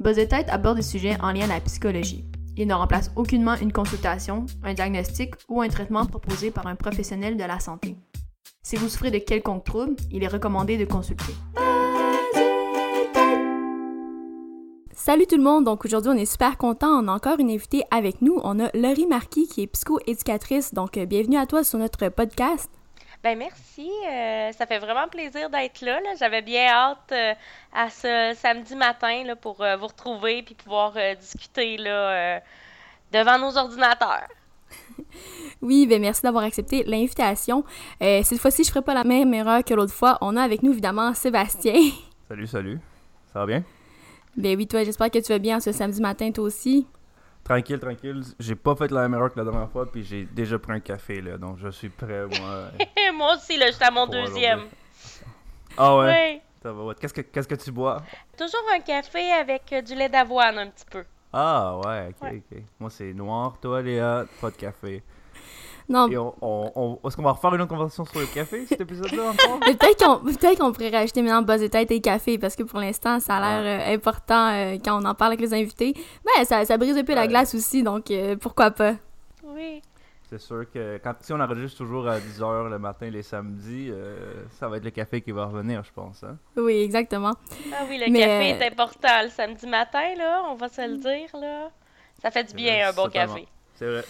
Buzz Tête aborde des sujets en lien à la psychologie. Il ne remplace aucunement une consultation, un diagnostic ou un traitement proposé par un professionnel de la santé. Si vous souffrez de quelconque trouble, il est recommandé de consulter. Salut tout le monde, donc aujourd'hui on est super content, on a encore une invitée avec nous, on a Laurie Marquis qui est psycho-éducatrice, donc euh, bienvenue à toi sur notre podcast. Ben merci, euh, ça fait vraiment plaisir d'être là. J'avais bien hâte euh, à ce samedi matin là, pour euh, vous retrouver puis pouvoir discuter là, devant nos ordinateurs. Oui, ben merci d'avoir accepté l'invitation. cette fois-ci, je ferai pas la même erreur que l'autre fois. On a avec nous évidemment Sébastien. Salut, salut. Ça va bien? Ben oui, toi, j'espère que tu vas bien ce samedi matin, toi aussi. Tranquille, tranquille. J'ai pas fait la même erreur que la dernière fois, puis j'ai déjà pris un café, là. Donc, je suis prêt, moi. moi aussi, là, j'étais à mon deuxième. Ah ouais? Oui. Qu'est-ce que, qu'est-ce que tu bois? Toujours un café avec euh, du lait d'avoine, un petit peu. Ah ouais, ok, ok. Moi, c'est noir, toi, Léa, pas de café. Non. Et on, est-ce qu'on va refaire une autre conversation sur le café, cet épisode-là encore? peut-être qu'on pourrait rajouter maintenant buzz et tête et café, parce que pour l'instant, ça a l'air euh, important euh, quand on en parle avec les invités. Ben, ça, ça brise un peu la glace aussi, donc euh, pourquoi pas? Oui. C'est sûr que quand, si on enregistre toujours à 10h le matin les samedis, ça va être le café qui va revenir, je pense. Hein? Oui, exactement. Ah oui, le café est important le samedi matin, là, on va se le dire. là. Ça fait du bien, un bon café. C'est vrai.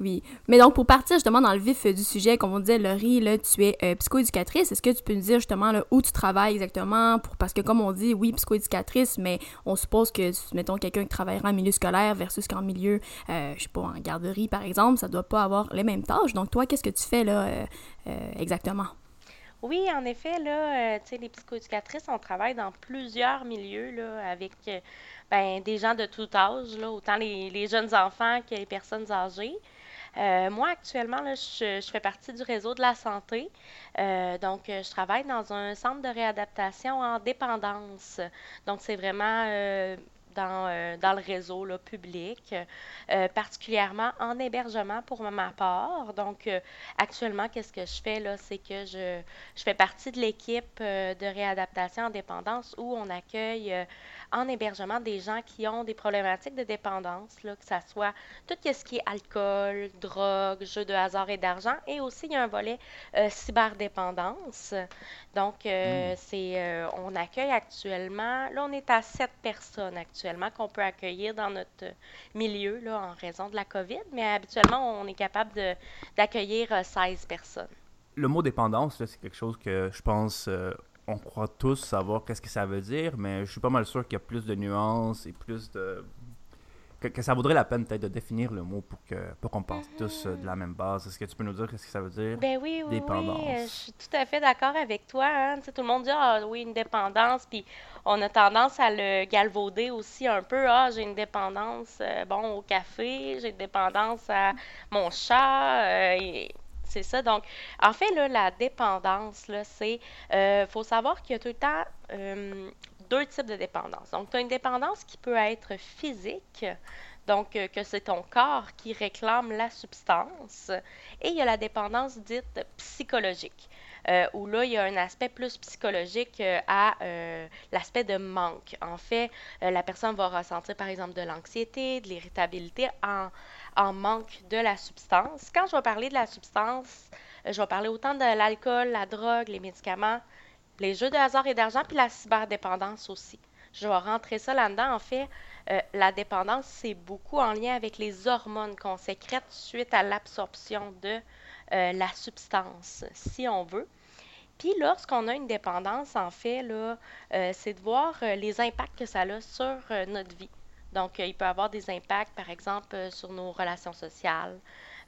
Oui. Mais donc, pour partir justement dans le vif du sujet, comme on disait, Laurie, là, tu es euh, psychoéducatrice. Est-ce que tu peux nous dire justement là, où tu travailles exactement? Pour, parce que comme on dit, oui, psychoéducatrice, mais on suppose que, mettons, quelqu'un qui travaillera en milieu scolaire versus qu'en milieu, euh, je sais pas, en garderie, par exemple, ça doit pas avoir les mêmes tâches. Donc, toi, qu'est-ce que tu fais là euh, exactement? Oui, en effet, là, tu sais, les psychoéducatrices, on travaille dans plusieurs milieux, là, avec ben, des gens de tout âge, là, autant les jeunes enfants que les personnes âgées. Euh, moi, actuellement, je, fais partie du réseau de la santé. Euh, donc, euh, je travaille dans un centre de réadaptation en dépendance. Donc, c'est vraiment dans, dans, le réseau public, particulièrement en hébergement pour ma part. Donc, actuellement, qu'est-ce que je fais c'est que je, je, fais partie de l'équipe de réadaptation en dépendance où on accueille en hébergement des gens qui ont des problématiques de dépendance, là, que ce soit tout ce qui est alcool, drogue, jeux de hasard et d'argent. Et aussi, il y a un volet euh, cyberdépendance. Donc, euh, hmm. c'est, euh, on accueille actuellement, là, on est à sept personnes actuellement qu'on peut accueillir dans notre milieu là, en raison de la COVID, mais habituellement, on est capable de, d'accueillir 16 personnes. Le mot dépendance, c'est quelque chose que je pense on croit tous savoir qu'est-ce que ça veut dire, mais je suis pas mal sûr qu'il y a plus de nuances et plus de que, ça vaudrait la peine peut-être de définir le mot pour que pour qu'on pense tous euh, de la même base. Est-ce que tu peux nous dire qu'est-ce que ça veut dire? Ben oui, oui, dépendance. oui, je suis tout à fait d'accord avec toi. Hein. tout le monde dit ah oui une dépendance, puis on a tendance à le galvauder aussi un peu. Ah j'ai une dépendance euh, bon au café, j'ai une dépendance à mon chat. Euh, et c'est ça. Donc, en fait, la dépendance, c'est. Euh, faut savoir qu'il y a tout le temps euh, deux types de dépendance. Donc, tu as une dépendance qui peut être physique. Donc, euh, que c'est ton corps qui réclame la substance. Et il y a la dépendance dite psychologique. où là, il y a un aspect plus psychologique à l'aspect de manque. En fait, la personne va ressentir, par exemple, de l'anxiété, de l'irritabilité en, en manque de la substance. Quand je vais parler de la substance, euh, je vais parler autant de l'alcool, la drogue, les médicaments, les jeux de hasard et d'argent, puis la cyberdépendance aussi. Je vais rentrer ça là-dedans. En fait, euh, la dépendance, c'est beaucoup en lien avec les hormones qu'on sécrète suite à l'absorption de euh, la substance, si on veut. Puis lorsqu'on a une dépendance, en fait, c'est de voir les impacts que ça a sur notre vie. Donc, euh, il peut avoir des impacts, par exemple, euh, sur nos relations sociales,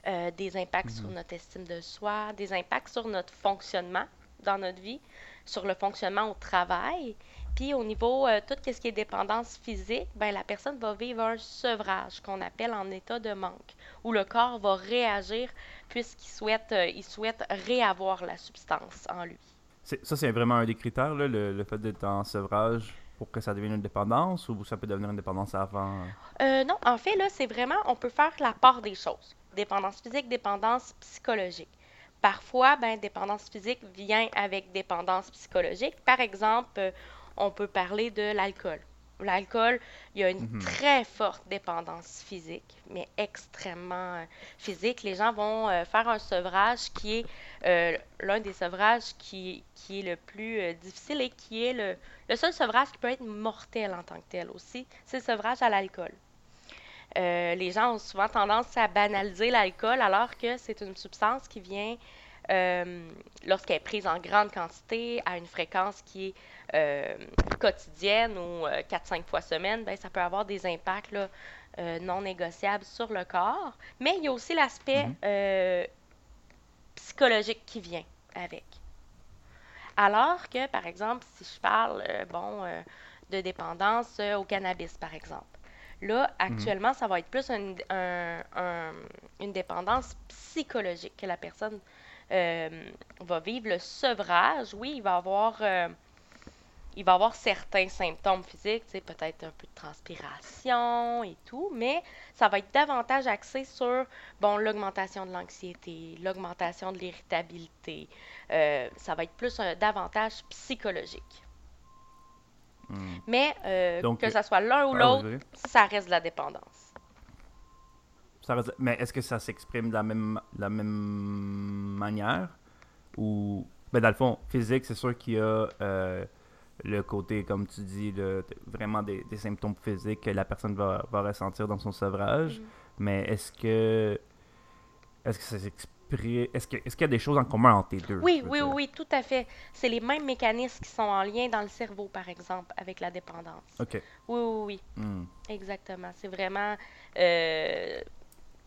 euh, des impacts sur mhm. notre estime de soi, des impacts sur notre fonctionnement dans notre vie, sur le fonctionnement au travail. Puis au niveau tout ce qui est dépendance physique, ben la personne va vivre un sevrage qu'on appelle en état de manque, où le corps va réagir puisqu'il souhaite, il souhaite réavoir la substance en lui. Ça, c'est vraiment un des critères, le, le fait d'être en sevrage? Pour que ça devienne une dépendance ou ça peut devenir une dépendance avant? Euh, non, en fait, là, c'est vraiment, on peut faire la part des choses. Dépendance physique, dépendance psychologique. Parfois, ben, dépendance physique vient avec dépendance psychologique. Par exemple, euh, on peut parler de l'alcool. L'alcool, il y a une Mhm. très forte dépendance physique, mais extrêmement euh, physique. Les gens vont euh, faire un sevrage qui est euh, l'un des sevrages qui, qui est le plus difficile et qui est le, le seul sevrage qui peut être mortel en tant que tel aussi, c'est le sevrage à l'alcool. Les gens ont souvent tendance à banaliser l'alcool alors que c'est une substance qui vient, euh, lorsqu'elle est prise en grande quantité, à une fréquence qui est euh, quotidienne ou euh, 4-5 fois semaine, ben, ça peut avoir des impacts là, euh, non négociables sur le corps. Mais il y a aussi l'aspect Mhm. euh, psychologique qui vient avec. Alors que, par exemple, si je parle, euh, bon, euh, de dépendance euh, au cannabis, par exemple. Là, actuellement, ça va être plus une, un- un- une dépendance psychologique que la personne euh, va vivre. Le sevrage, oui, il va avoir, euh, il va avoir certains symptômes physiques, peut-être un peu de transpiration et tout, mais ça va être davantage axé sur, bon, l'augmentation de l'anxiété, l'augmentation de l'irritabilité. Euh, ça va être plus un davantage psychologique. Hmm. Mais euh, Donc, que ça soit l'un ou Ah, l'autre, ça reste de la dépendance. Ça reste- Mais est-ce que ça s'exprime de la même, la même manière? Ou. Ben, dans le fond, physique, c'est sûr qu'il y a euh, le côté, comme tu dis, le- vraiment des, des symptômes physiques que la personne va, va ressentir dans son sevrage. Mhm. Mais est-ce que. Est-ce que ça s'exprime. Est-ce qu'il y a des choses en commun entre les deux Oui, oui, dire? oui, tout à fait. C'est les mêmes mécanismes qui sont en lien dans le cerveau, par exemple, avec la dépendance. Ok. Oui, oui, oui, Hmm. exactement. C'est vraiment... euh,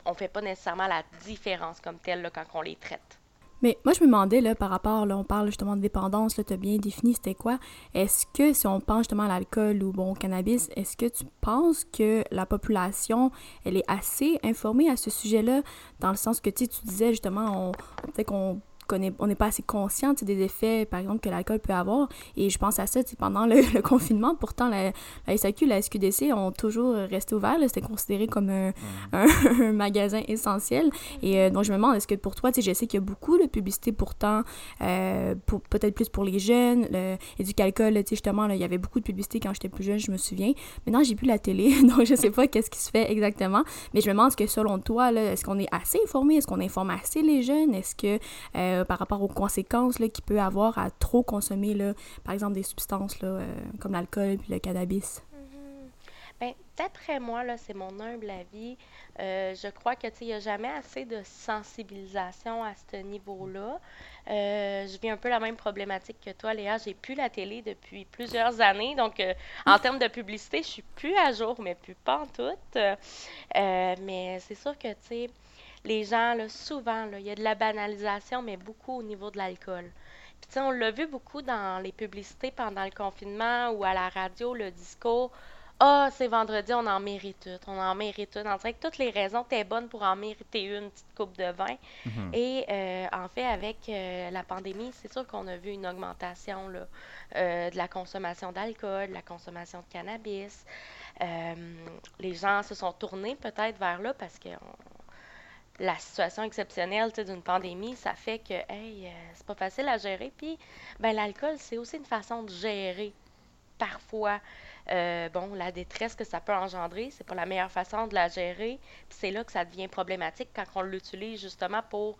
on fait pas nécessairement la différence comme telle quand on les traite. Mais moi, je me demandais, là, par rapport, là, on parle justement de dépendance, tu as bien défini c'était quoi. Est-ce que, si on pense justement à l'alcool ou, bon, au cannabis, est-ce que tu penses que la population, elle est assez informée à ce sujet-là, dans le sens que, tu disais justement, on, peut-être qu'on connaît, on n'est pas assez conscient des effets, par exemple, que l'alcool peut avoir. Et je pense à ça, pendant le, le confinement, pourtant, la, la SAQ, la SQDC ont toujours resté ouverts, c'était considéré comme un, un, un magasin essentiel. Et euh, donc, je me demande, est-ce que pour toi, je sais qu'il y a beaucoup de publicité pourtant, euh, pour, peut-être plus pour les jeunes, le éducalcool, tu sais, justement, là, il y avait beaucoup de publicité quand j'étais plus jeune, je me souviens. Maintenant, j'ai plus la télé, donc je sais pas qu'est-ce qui se fait exactement. Mais je me demande, est-ce que selon toi, est-ce qu'on est assez informé? Est-ce qu'on informe assez les jeunes? Est-ce que, euh, par rapport aux conséquences qu'il peut avoir à trop consommer, là, par exemple, des substances là, euh, comme l'alcool puis le cannabis? Ben, d'après moi, là, c'est mon humble avis. euh, je crois que, il n'y a jamais assez de sensibilisation à ce niveau-là. Euh, je vis un peu la même problématique que toi, Léa. J'ai plus la télé depuis plusieurs années. Donc, euh, en termes de publicité, je suis plus à jour, mais plus pas en tout. Euh, mais c'est sûr que, tu les gens, là, souvent, il y a de la banalisation, mais beaucoup au niveau de l'alcool. Puis, tu sais, on l'a vu beaucoup dans les publicités pendant le confinement ou à la radio, le discours. Ah, c'est vendredi, on en mérite tout, on en mérite tout. On dirait que toutes les raisons étaient bonnes pour en mériter une petite coupe de vin. Mhm. Et euh, en fait, avec euh, la pandémie, c'est sûr qu'on a vu une augmentation là, euh, de la consommation d'alcool, de la consommation de cannabis. Les gens se sont tournés peut-être vers là parce que on- la situation exceptionnelle d'une pandémie, ça fait que hey, euh, c'est pas facile à gérer. Puis, ben, l'alcool, c'est aussi une façon de gérer parfois euh, bon, la détresse que ça peut engendrer, c'est pas la meilleure façon de la gérer. Puis c'est là que ça devient problématique quand on l'utilise justement pour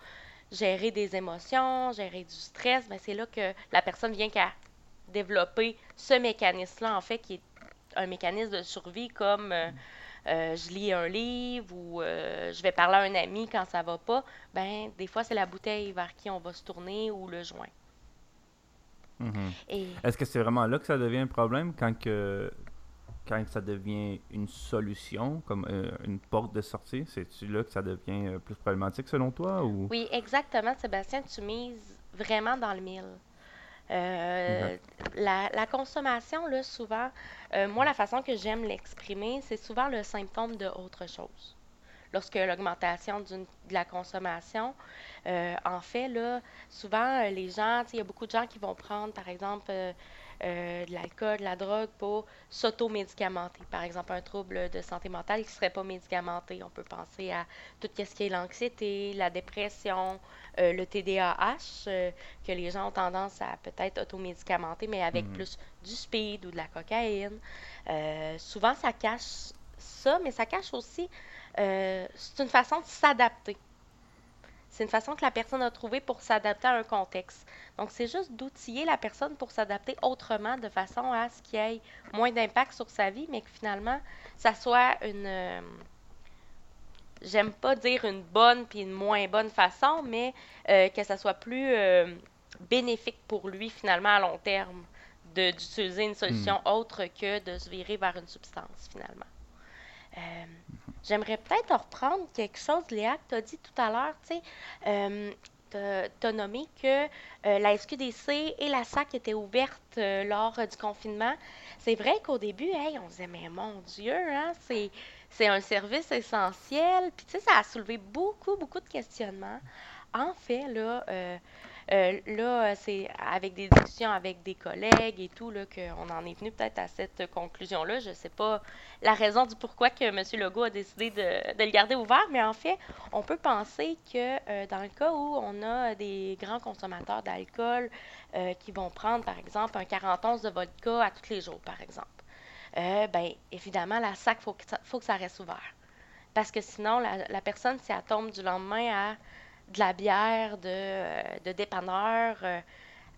gérer des émotions, gérer du stress. Ben c'est là que la personne vient qu'à développer ce mécanisme-là, en fait, qui est un mécanisme de survie comme euh, euh, je lis un livre ou euh, je vais parler à un ami quand ça va pas. Ben, des fois, c'est la bouteille vers qui on va se tourner ou le joint. Mhm. Et Est-ce que c'est vraiment là que ça devient un problème quand que quand ça devient une solution, comme euh, une porte de sortie, c'est-tu là que ça devient euh, plus problématique selon toi ou? Oui, exactement, Sébastien, tu mises vraiment dans le mille. Euh, la, la consommation, là, souvent, euh, moi, la façon que j'aime l'exprimer, c'est souvent le symptôme de autre chose. lorsque l'augmentation de la consommation. en fait, là, souvent, les gens, il y a beaucoup de gens qui vont prendre, par exemple, euh, de l'alcool, de la drogue pour s'auto-médicamenter. Par exemple, un trouble de santé mentale qui ne serait pas médicamenté. On peut penser à tout ce qui est l'anxiété, la dépression, euh, le TDAH, euh, que les gens ont tendance à peut-être auto-médicamenter, mais avec mhm. plus du speed ou de la cocaïne. souvent, ça cache ça, mais ça cache aussi, c'est une façon de s'adapter. C'est une façon que la personne a trouvée pour s'adapter à un contexte. Donc, c'est juste d'outiller la personne pour s'adapter autrement, de façon à ce qu'il y ait moins d'impact sur sa vie, mais que finalement, ça soit une. Euh, j'aime pas dire une bonne puis une moins bonne façon, mais euh, que ça soit plus euh, bénéfique pour lui, finalement, à long terme, d'utiliser une solution hmm. autre que de se virer vers une substance, finalement. J'aimerais peut-être reprendre quelque chose, Léa, que tu as dit tout à l'heure. Tu sais, euh, as nommé que euh, la SQDC et la SAC étaient ouvertes euh, lors du confinement. C'est vrai qu'au début, hey, on disait, mais mon Dieu, hein, c'est un service essentiel. Puis, tu sais, ça a soulevé beaucoup, beaucoup de questionnements. En fait, là, euh, là, c'est avec des discussions avec des collègues et tout, là, qu'on en est venu peut-être à cette conclusion-là. Je ne sais pas la raison du pourquoi que M. Legault a décidé de, le garder ouvert, mais en fait, on peut penser que euh, dans le cas où on a des grands consommateurs d'alcool euh, qui vont prendre, par exemple, un 41 de vodka à tous les jours, par exemple, bien, évidemment, la SAC, il faut, faut, que ça reste ouvert. Parce que sinon, la, la personne, si elle tombe du lendemain à de la bière de, euh, de dépanneur, euh,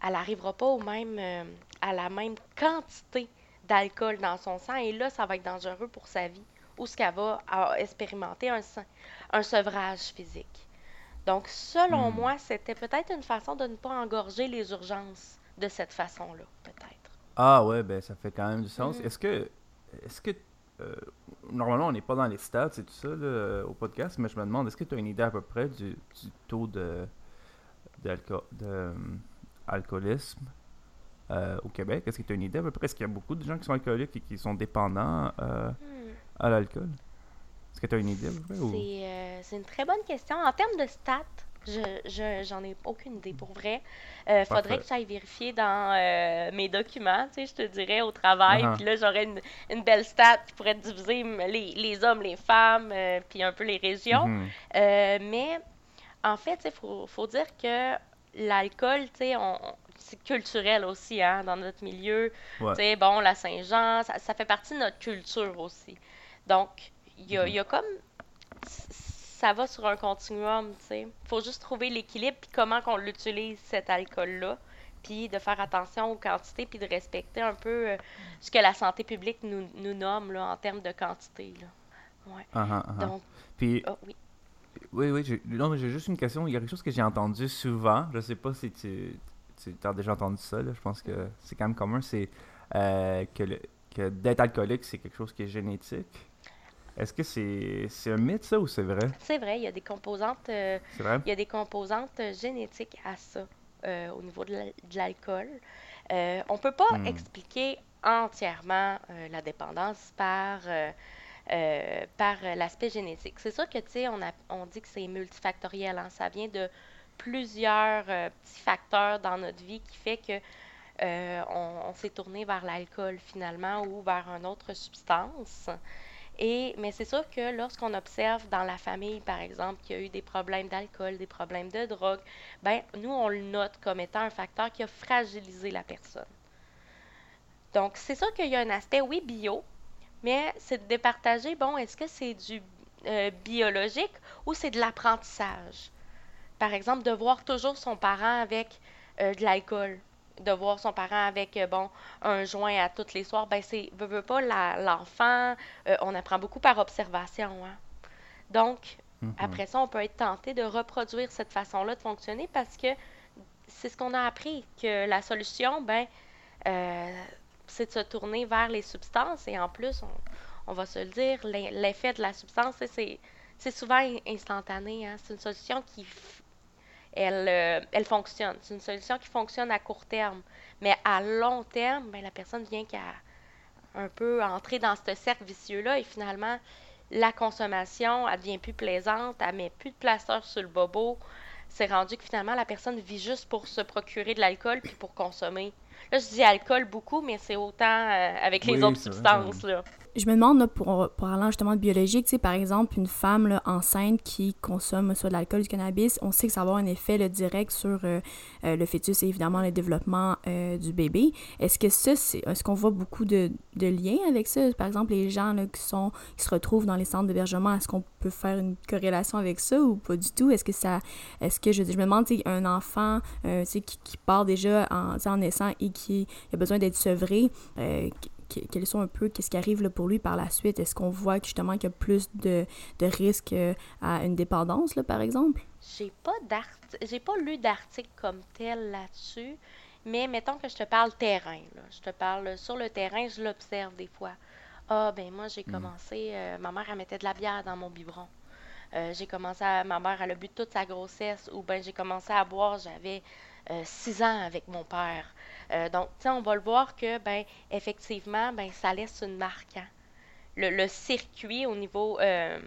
elle n'arrivera pas au même, euh, à la même quantité d'alcool dans son sang. Et là, ça va être dangereux pour sa vie. Ou ce qu'elle va expérimenter un, un sevrage physique. Donc, selon hmm. moi, c'était peut-être une façon de ne pas engorger les urgences de cette façon-là, peut-être. Ah ouais, ben ça fait quand même du sens. Hmm. Est-ce que, est-ce que euh, normalement, on n'est pas dans les stats et tout ça au podcast, mais je me demande, est-ce que tu as une idée à peu près du, taux de d'alcoolisme euh, au Québec? Est-ce que tu as une idée à peu près? Est-ce qu'il y a beaucoup de gens qui sont alcooliques et qui sont dépendants euh, hmm. à l'alcool? Est-ce que tu as une idée à peu près? C'est une très bonne question. En termes de stats, je, j'en ai aucune idée pour vrai. Euh, faudrait que j'aille vérifier dans euh, mes documents, tu sais, je te dirais au travail. Uh-huh. Puis là, j'aurais une, une, belle stat qui pourrait diviser les, les hommes, les femmes, euh, puis un peu les régions. Mm-hmm. Euh, mais en fait, il faut, faut, dire que l'alcool, tu sais, c'est culturel aussi, hein, dans notre milieu. Tu sais, bon, la Saint-Jean, ça, ça, fait partie de notre culture aussi. Donc, il y a, mm-hmm. y a comme ça va sur un continuum, tu sais. faut juste trouver l'équilibre puis comment qu'on l'utilise, cet alcool-là, puis de faire attention aux quantités puis de respecter un peu euh, ce que la santé publique nous, nous nomme là, en termes de quantité, là. Ouais. Ah, ah, ah. Donc, puis... Oh, oui. Oui, oui, non, mais j'ai juste une question. Il y a quelque chose que j'ai entendu souvent. Je sais pas si tu, tu as déjà entendu ça. Là. Je pense que c'est quand même commun. C'est euh, que, que d'être alcoolique, c'est quelque chose qui est génétique. Est-ce que c'est un mythe, ça, ou c'est vrai? C'est vrai, il y a des composantes, euh, Il y a des composantes euh, génétiques à ça euh, au niveau de l'alcool. on ne peut pas hmm. expliquer entièrement la dépendance par, par l'aspect génétique. C'est sûr que, tu sais, on, on dit que c'est multifactoriel. Hein. Ça vient de plusieurs petits facteurs dans notre vie qui fait que on, on s'est tourné vers l'alcool finalement ou vers une autre substance. Et, mais c'est sûr que lorsqu'on observe dans la famille, par exemple, qu'il y a eu des problèmes d'alcool, des problèmes de drogue, ben nous, on le note comme étant un facteur qui a fragilisé la personne. Donc, c'est sûr qu'il y a un aspect, oui, bio, mais c'est de départager, bon, est-ce que c'est du euh, biologique ou c'est de l'apprentissage? Par exemple, de voir toujours son parent avec euh, de l'alcool de voir son parent avec euh, bon un joint à tous les soirs, ben c'est veut, veut pas l'enfant, euh, on apprend beaucoup par observation. Hein. Donc mm-hmm. après ça, on peut être tenté de reproduire cette façon-là de fonctionner parce que c'est ce qu'on a appris que la solution, ben euh, c'est de se tourner vers les substances et en plus, on, va se le dire, l'effet de la substance, c'est souvent instantané. Hein. C'est une solution qui elle, euh, elle fonctionne. C'est une solution qui fonctionne à court terme. Mais à long terme, ben, la personne vient qu'à un peu entrer dans ce cercle vicieux-là et finalement, la consommation, elle devient plus plaisante, elle met plus de plaster sur le bobo. C'est rendu que finalement, la personne vit juste pour se procurer de l'alcool puis pour consommer. Là, je dis alcool beaucoup, mais c'est autant euh, avec les autres substances. Là. Je me demande, là, pour, parler justement de biologique, tu par exemple, une femme là, enceinte qui consomme soit de l'alcool, du cannabis, on sait que ça va avoir un effet direct sur euh, euh, le fœtus et évidemment le développement euh, du bébé. Est-ce que ça, c'est, est-ce qu'on voit beaucoup de, de, liens avec ça? Par exemple, les gens là, qui, sont, qui se retrouvent dans les centres d'hébergement, est-ce qu'on peut faire une corrélation avec ça ou pas du tout? Est-ce que ça, est-ce que je, me demande, tu un enfant, tu qui, qui, part déjà en, en naissant et qui a besoin d'être sevré, quels sont un peu, qu'est-ce qui arrive là, pour lui par la suite? Est-ce qu'on voit justement qu'il y a plus de, de risques euh, à une dépendance, là, par exemple? J'ai pas j'ai pas lu d'article comme tel là-dessus, mais mettons que je te parle terrain, là. je te parle sur le terrain, je l'observe des fois. Ah, ben moi, j'ai hmm. commencé, euh, ma mère, elle mettait de la bière dans mon biberon. Euh, j'ai commencé à, ma mère, elle a bu toute sa grossesse, ou ben j'ai commencé à boire, j'avais six ans avec mon père. Euh, donc, tu sais, on va le voir que, ben, effectivement, ben, ça laisse une marque. Hein. Le, circuit au niveau. Euh,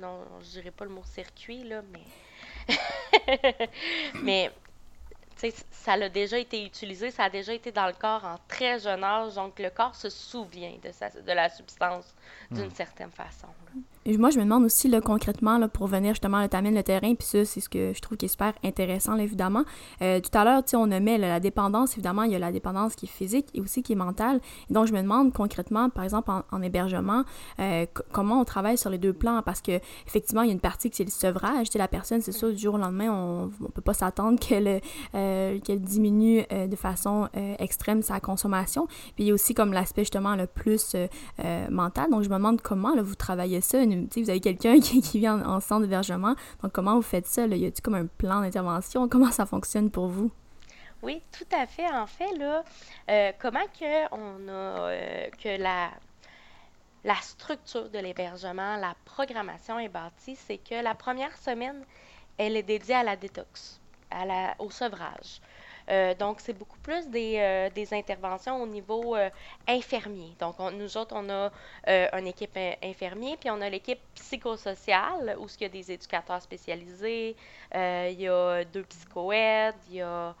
non, je dirais pas le mot circuit, là, mais. mais, tu sais, ça a déjà été utilisé, ça a déjà été dans le corps en très jeune âge, donc le corps se souvient de, de la substance d'une hmm. certaine façon. Et moi, je me demande aussi, là, concrètement, là, pour venir justement, t'amènes le terrain, puis ça, c'est ce que je trouve qui est super intéressant, là, évidemment. Euh, tout à l'heure, tu sais, on nommait la dépendance, évidemment, il y a la dépendance qui est physique et aussi qui est mentale. Donc, je me demande concrètement, par exemple, en, hébergement, euh, comment on travaille sur les deux plans, parce que effectivement, il y a une partie qui c'est le sevrage. Tu la personne, c'est sûr, du jour au lendemain, on ne peut pas s'attendre qu'elle euh, qu'elle diminue de façon extrême sa consommation. Puis il y a aussi comme l'aspect, justement, le plus mental. Donc, je me demande comment, là, vous travaillez ça, vous avez quelqu'un qui, qui, vient en, centre d'hébergement. Donc, comment vous faites ça? Y a-t-il comme un plan d'intervention? Comment ça fonctionne pour vous? Oui, tout à fait. En fait, là, euh, comment que on a euh, que la la structure de l'hébergement, la programmation est bâtie, c'est que la première semaine, elle est dédiée à la détox, à la, au sevrage. Euh, donc, c'est beaucoup plus des, euh, des, interventions au niveau euh, infirmier. Donc, nous autres, on a une équipe infirmier, puis on a l'équipe psychosociale, où il y a des éducateurs spécialisés, il y a deux psychoèdes, il y a...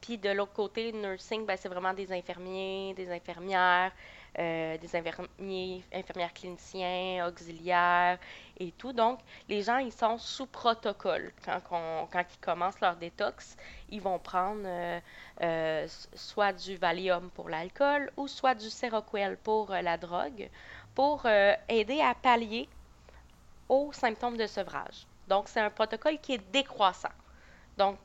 puis de l'autre côté, nursing, ben, c'est vraiment des infirmiers, des infirmières, euh, des infirmiers, infirmières cliniciens, auxiliaires et tout. Donc, les gens, ils sont sous protocole. Quand, ils commencent leur détox, ils vont prendre euh, euh, soit du Valium pour l'alcool ou soit du Seroquel pour la drogue pour aider à pallier aux symptômes de sevrage. Donc, c'est un protocole qui est décroissant. Donc,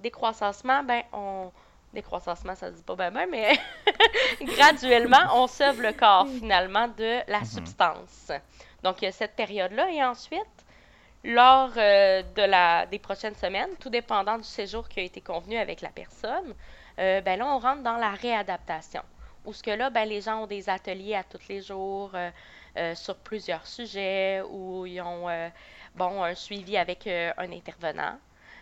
décroissancement, ben, on, décroissancement, ça se dit pas bien, mais graduellement, on sauve le corps finalement de la mhm. substance. Donc, il y a cette période-là. Et ensuite, lors euh, de la, des prochaines semaines, tout dépendant du séjour qui a été convenu avec la personne, euh, ben là, on rentre dans la réadaptation. Où ce que là, ben, les gens ont des ateliers à tous les jours euh, sur plusieurs sujets, où ils ont bon, un suivi avec un intervenant.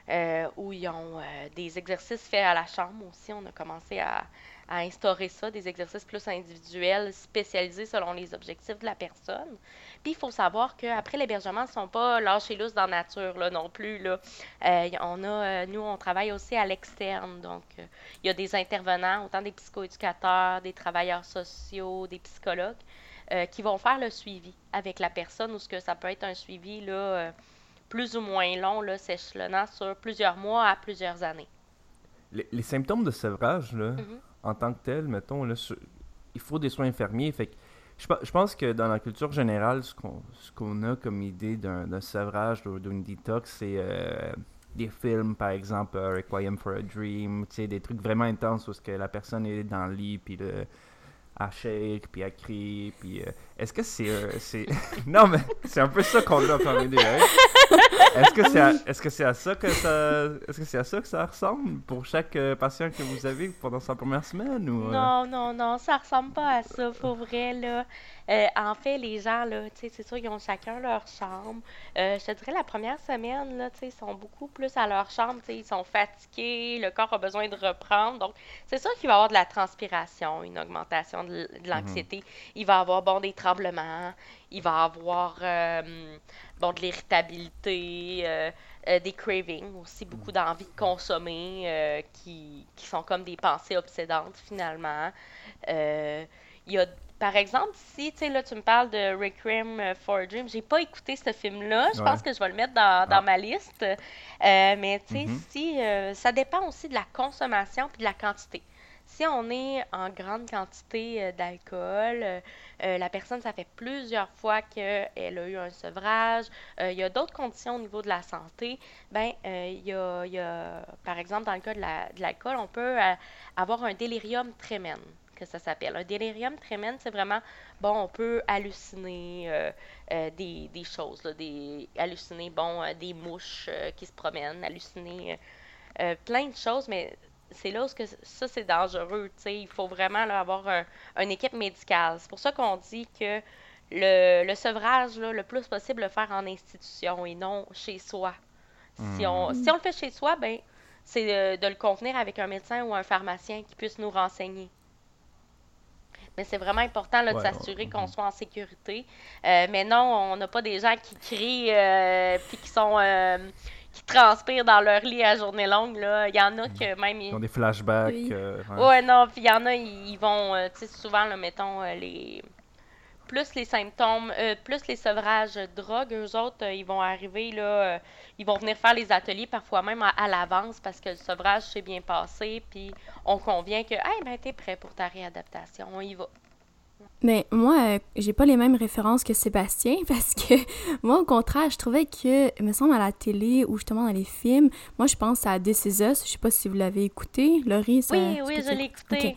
Euh, où ils ont euh, des exercices faits à la chambre aussi. On a commencé à, instaurer ça, des exercices plus individuels, spécialisés selon les objectifs de la personne. Puis il faut savoir qu'après l'hébergement, ils ne sont pas lâchés lousses dans la nature là, non plus. Là. Euh, on a, nous, on travaille aussi à l'externe. Donc, il y a des intervenants, autant des psychoéducateurs, des travailleurs sociaux, des psychologues, qui vont faire le suivi avec la personne ou ce que ça peut être un suivi là, plus ou moins long, là, s'échelonnant sur plusieurs mois à plusieurs années. Les, symptômes de sevrage, là, mm-hmm. en tant que tel, mettons, là, il faut des soins infirmiers. Fait je, je, pense que dans la culture générale, ce qu'on a comme idée d'un sevrage, d'une détox, c'est euh, des films, par exemple, euh, Requiem for a Dream, des trucs vraiment intenses où que la personne est dans le lit, puis le à shake, puis à crier, puis... Euh, est-ce que c'est... Euh, c'est... non, mais c'est un peu ça qu'on a parlé des Est-ce que c'est à, est-ce que c'est à ça que ça... Est-ce que c'est à ça que ça ressemble pour chaque euh, patient que vous avez pendant sa première semaine, ou... Non, non, non, ça ressemble pas à ça, pour vrai, là. en fait, les gens, là, tu sais, c'est sûr, ils ont chacun leur chambre. je te dirais, la première semaine, là, tu sais, ils sont beaucoup plus à leur chambre, tu sais, ils sont fatigués, le corps a besoin de reprendre. Donc, c'est sûr qu'il va y avoir de la transpiration, une augmentation de, mhm. l'anxiété. Il va y avoir, bon, des travaux tremblements, il va avoir bon, de l'irritabilité, des cravings, aussi beaucoup d'envie de consommer qui, qui, sont comme des pensées obsédantes finalement. il y a par exemple, si tu là tu me parles de Requiem euh, for a Dream, j'ai pas écouté ce film-là. Je pense que je vais le mettre dans, dans ah. ma liste. Euh, mais tu sais, mm-hmm. si euh, ça dépend aussi de la consommation puis de la quantité. Si on est en grande quantité d'alcool, la personne, ça fait plusieurs fois qu'elle a eu un sevrage, il y a d'autres conditions au niveau de la santé, ben il y, a, par exemple, dans le cas de l'alcool, on peut avoir un délirium tremens ça s'appelle. Un délirium tremens, c'est vraiment, bon, on peut halluciner euh, euh, des, choses, des, halluciner, bon, euh, des mouches qui se promènent, halluciner plein de choses, mais c'est là où que ça, c'est dangereux. Il faut vraiment avoir un, une équipe médicale. C'est pour ça qu'on dit que le, le sevrage, le plus possible, le faire en institution et non chez soi. Si, on, hmm. si on le fait chez soi, ben c'est de, de, le contenir avec un médecin ou un pharmacien qui puisse nous renseigner. Mais c'est vraiment important de s'assurer qu'on soit en sécurité. Euh, mais non, on n'a pas des gens qui crient euh, puis qui sont euh, qui transpirent dans leur lit à journée longue. Là. Il y en a que même. Ils ont des flashbacks. ouais. non, puis il y en a, ils, vont, tu sais, souvent, là, mettons, les plus les symptômes, euh, plus les sevrages de drogue, eux autres, euh, ils vont arriver, là, euh, ils vont venir faire les ateliers parfois même à, l'avance parce que le sevrage s'est bien passé, puis on convient que, hey, ben, t'es prêt pour ta réadaptation, on y va. Mais moi, j'ai pas les mêmes références que Sébastien parce que moi, au contraire, je trouvais que, il me semble, à la télé ou justement dans les films, moi, je pense à This Is Us. Je sais pas si vous l'avez écouté. Laurie, ça. Oui, oui, je l'ai écouté.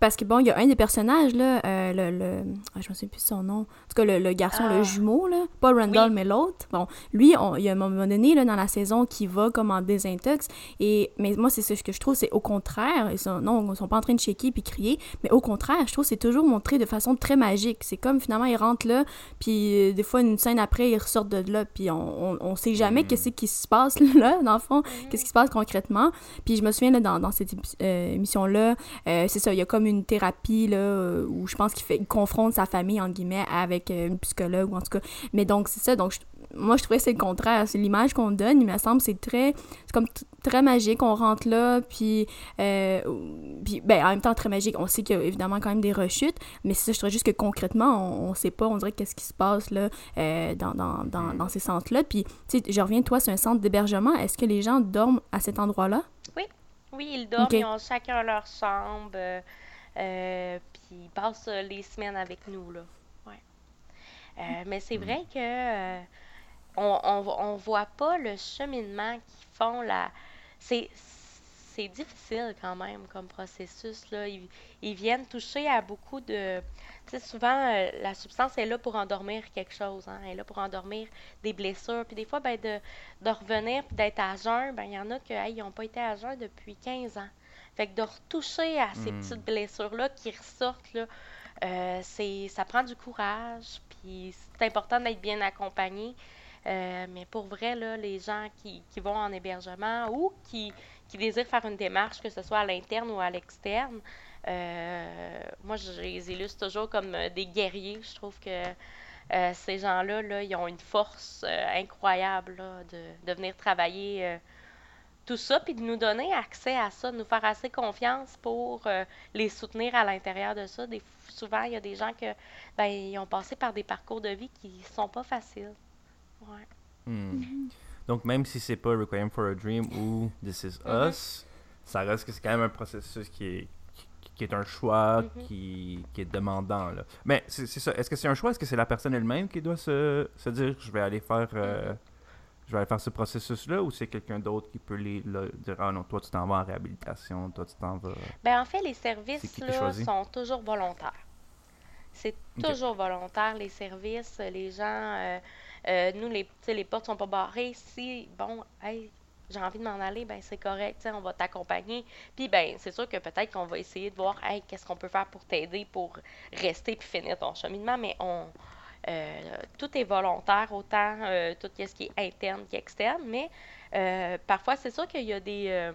Parce que bon, il y a un des personnages, là, euh, le, le ah, je me souviens plus son nom. En tout cas, le, garçon, le ah. jumeau, là. Pas Randall, mais l'autre. Bon, lui, il y a un moment donné, là, dans la saison, qui va comme en désintox. Et, mais moi, c'est ce que je trouve, c'est au contraire. Ils sont, non, ils sont pas en train de shaker puis crier. Mais au contraire, je trouve c'est toujours montré de façon très magique. C'est comme finalement, ils rentrent là, puis euh, des fois, une scène après, ils ressortent de là, puis on, on, on sait jamais mm. qu'est-ce qui se passe là, dans le fond, mm. qu'est-ce qui se passe concrètement. Puis je me souviens, là, dans, dans cette euh, émission-là, c'est ça, il y a comme une thérapie là, euh, où je pense qu'il fait confronte sa famille entre guillemets avec euh, une psychologue ou en tout cas. Mais donc c'est ça. Donc moi je trouvais que c'est le contraire. C'est l'image qu'on donne. Il me semble c'est très c'est comme très magique. On rentre là puis, euh, puis ben en même temps très magique. On sait qu'il y a évidemment quand même des rechutes, mais c'est ça. Je trouvais juste que concrètement on, on sait pas. On dirait qu'est-ce qui se passe là dans, dans, dans, dans, ces centres là. Puis tu sais je reviens toi c'est un centre d'hébergement. Est-ce que les gens dorment à cet endroit là? Oui. Oui, ils dorment, ils ont chacun leur chambre. Euh, puis ils passent euh, les semaines avec nous, là. Ouais. Euh, mais c'est vrai que on, on, voit pas le cheminement qu'ils font là. C'est c'est difficile quand même comme processus. Là. Ils, viennent toucher à beaucoup de... Tu souvent, la substance est là pour endormir quelque chose. Hein? Elle est là pour endormir des blessures. Puis des fois, ben, de, de revenir d'être à jeun, ben, il y en a qui n'ont pas été à jeun depuis 15 ans. Fait que de retoucher à ces hmm. petites blessures-là qui ressortent, là, euh, c'est, ça prend du courage, puis c'est important d'être bien accompagné. Euh, mais pour vrai, là, les gens qui, qui, vont en hébergement ou qui, qui, désirent faire une démarche, que ce soit à l'interne ou à l'externe, euh, moi, je les illustre toujours comme des guerriers. Je trouve que ces gens-là, là, ils ont une force incroyable de, de, venir travailler tout ça, puis de nous donner accès à ça, de nous faire assez confiance pour euh, les soutenir à l'intérieur de ça. Des, souvent, il y a des gens que ben, ils ont passé par des parcours de vie qui sont pas faciles. Ouais. Hmm. Mm-hmm. Donc, même si c'est pas Requiem for a Dream ou This Is mm-hmm. Us, ça reste que c'est quand même un processus qui est, qui, est un choix mm-hmm. qui, qui, est demandant. Là. Mais c'est ça. Est-ce que c'est un choix? Est-ce que c'est la personne elle-même qui doit se, se, dire je vais aller faire. Euh, je vais aller faire ce processus-là ou c'est quelqu'un d'autre qui peut les, dire Ah non, toi tu t'en vas en réhabilitation, toi tu t'en vas? Ben, en fait, les services là, sont toujours volontaires. C'est toujours volontaire, les services, les gens. Euh, euh, nous, les, les portes sont pas barrées. Si, bon, hey, j'ai envie de m'en aller, ben c'est correct, on va t'accompagner. Puis ben c'est sûr que peut-être qu'on va essayer de voir hey, qu'est-ce qu'on peut faire pour t'aider pour rester puis finir ton cheminement, mais on, euh, tout est volontaire, autant euh, tout ce qui est interne qu'externe, mais euh, parfois, c'est sûr qu'il y a des,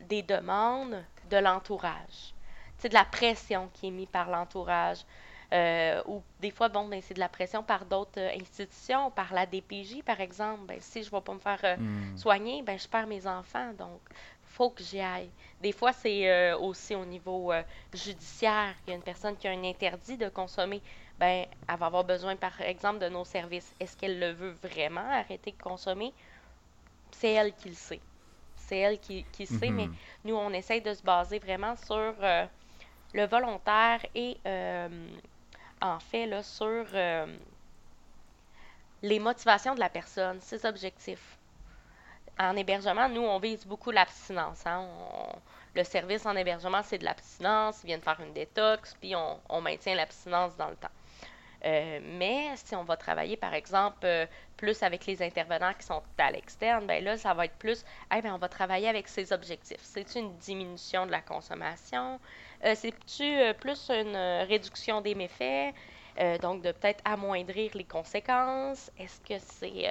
des demandes de l'entourage. C'est de la pression qui est mise par l'entourage. Euh, ou des fois, bon, ben, c'est de la pression par d'autres euh, institutions, par la DPJ, par exemple. Ben, si je ne vais pas me faire euh, Hmm. soigner, ben, je perds mes enfants. Donc, faut que j'y aille. Des fois, c'est euh, aussi au niveau euh, judiciaire. Il y a une personne qui a un interdit de consommer. Ben, elle va avoir besoin, par exemple, de nos services. Est-ce qu'elle le veut vraiment, arrêter de consommer? C'est elle qui le sait. C'est elle qui, qui sait, mais Mhm. nous, on essaye de se baser vraiment sur euh, le volontaire et, euh, en fait, là, sur euh, les motivations de la personne, ses objectifs. En hébergement, nous, on vise beaucoup l'abstinence. hein. On- le service en hébergement, c'est de l'abstinence. Ils viennent faire une détox, puis on, on maintient l'abstinence dans le temps. Euh, mais si on va travailler, par exemple, euh, plus avec les intervenants qui sont à l'externe, ben là, ça va être plus, eh ben, on va travailler avec ses objectifs. C'est-tu une diminution de la consommation? Euh, C'est-tu plus une réduction des méfaits? Donc, de peut-être amoindrir les conséquences? Est-ce que c'est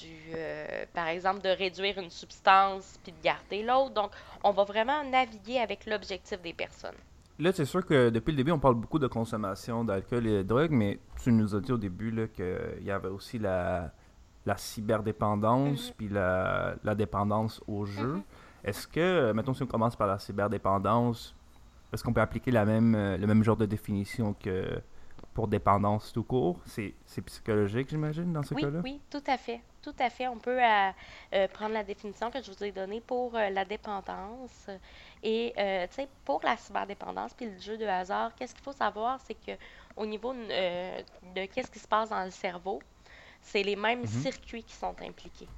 du, par exemple, de réduire une substance puis de garder l'autre? Donc, on va vraiment naviguer avec l'objectif des personnes. Là, c'est sûr que depuis le début, on parle beaucoup de consommation d'alcool et de drogue, mais tu nous as dit au début qu'il y avait aussi la, la cyberdépendance Mhm. puis la, la dépendance au jeu. Mhm. Est-ce que, mettons, si on commence par la cyberdépendance, est-ce qu'on peut appliquer la même, le même genre de définition que pour dépendance tout court? C'est c'est psychologique, j'imagine, dans ce Oui, cas-là? oui, tout à fait. Tout à fait. On peut euh, euh, prendre la définition que je vous ai donnée pour euh, la dépendance. Et, euh, pour la cyberdépendance puis le jeu de hasard, qu'est-ce qu'il faut savoir, c'est que au niveau euh, de qu'est-ce qui se passe dans le cerveau, c'est les mêmes Mhm. circuits qui sont impliqués.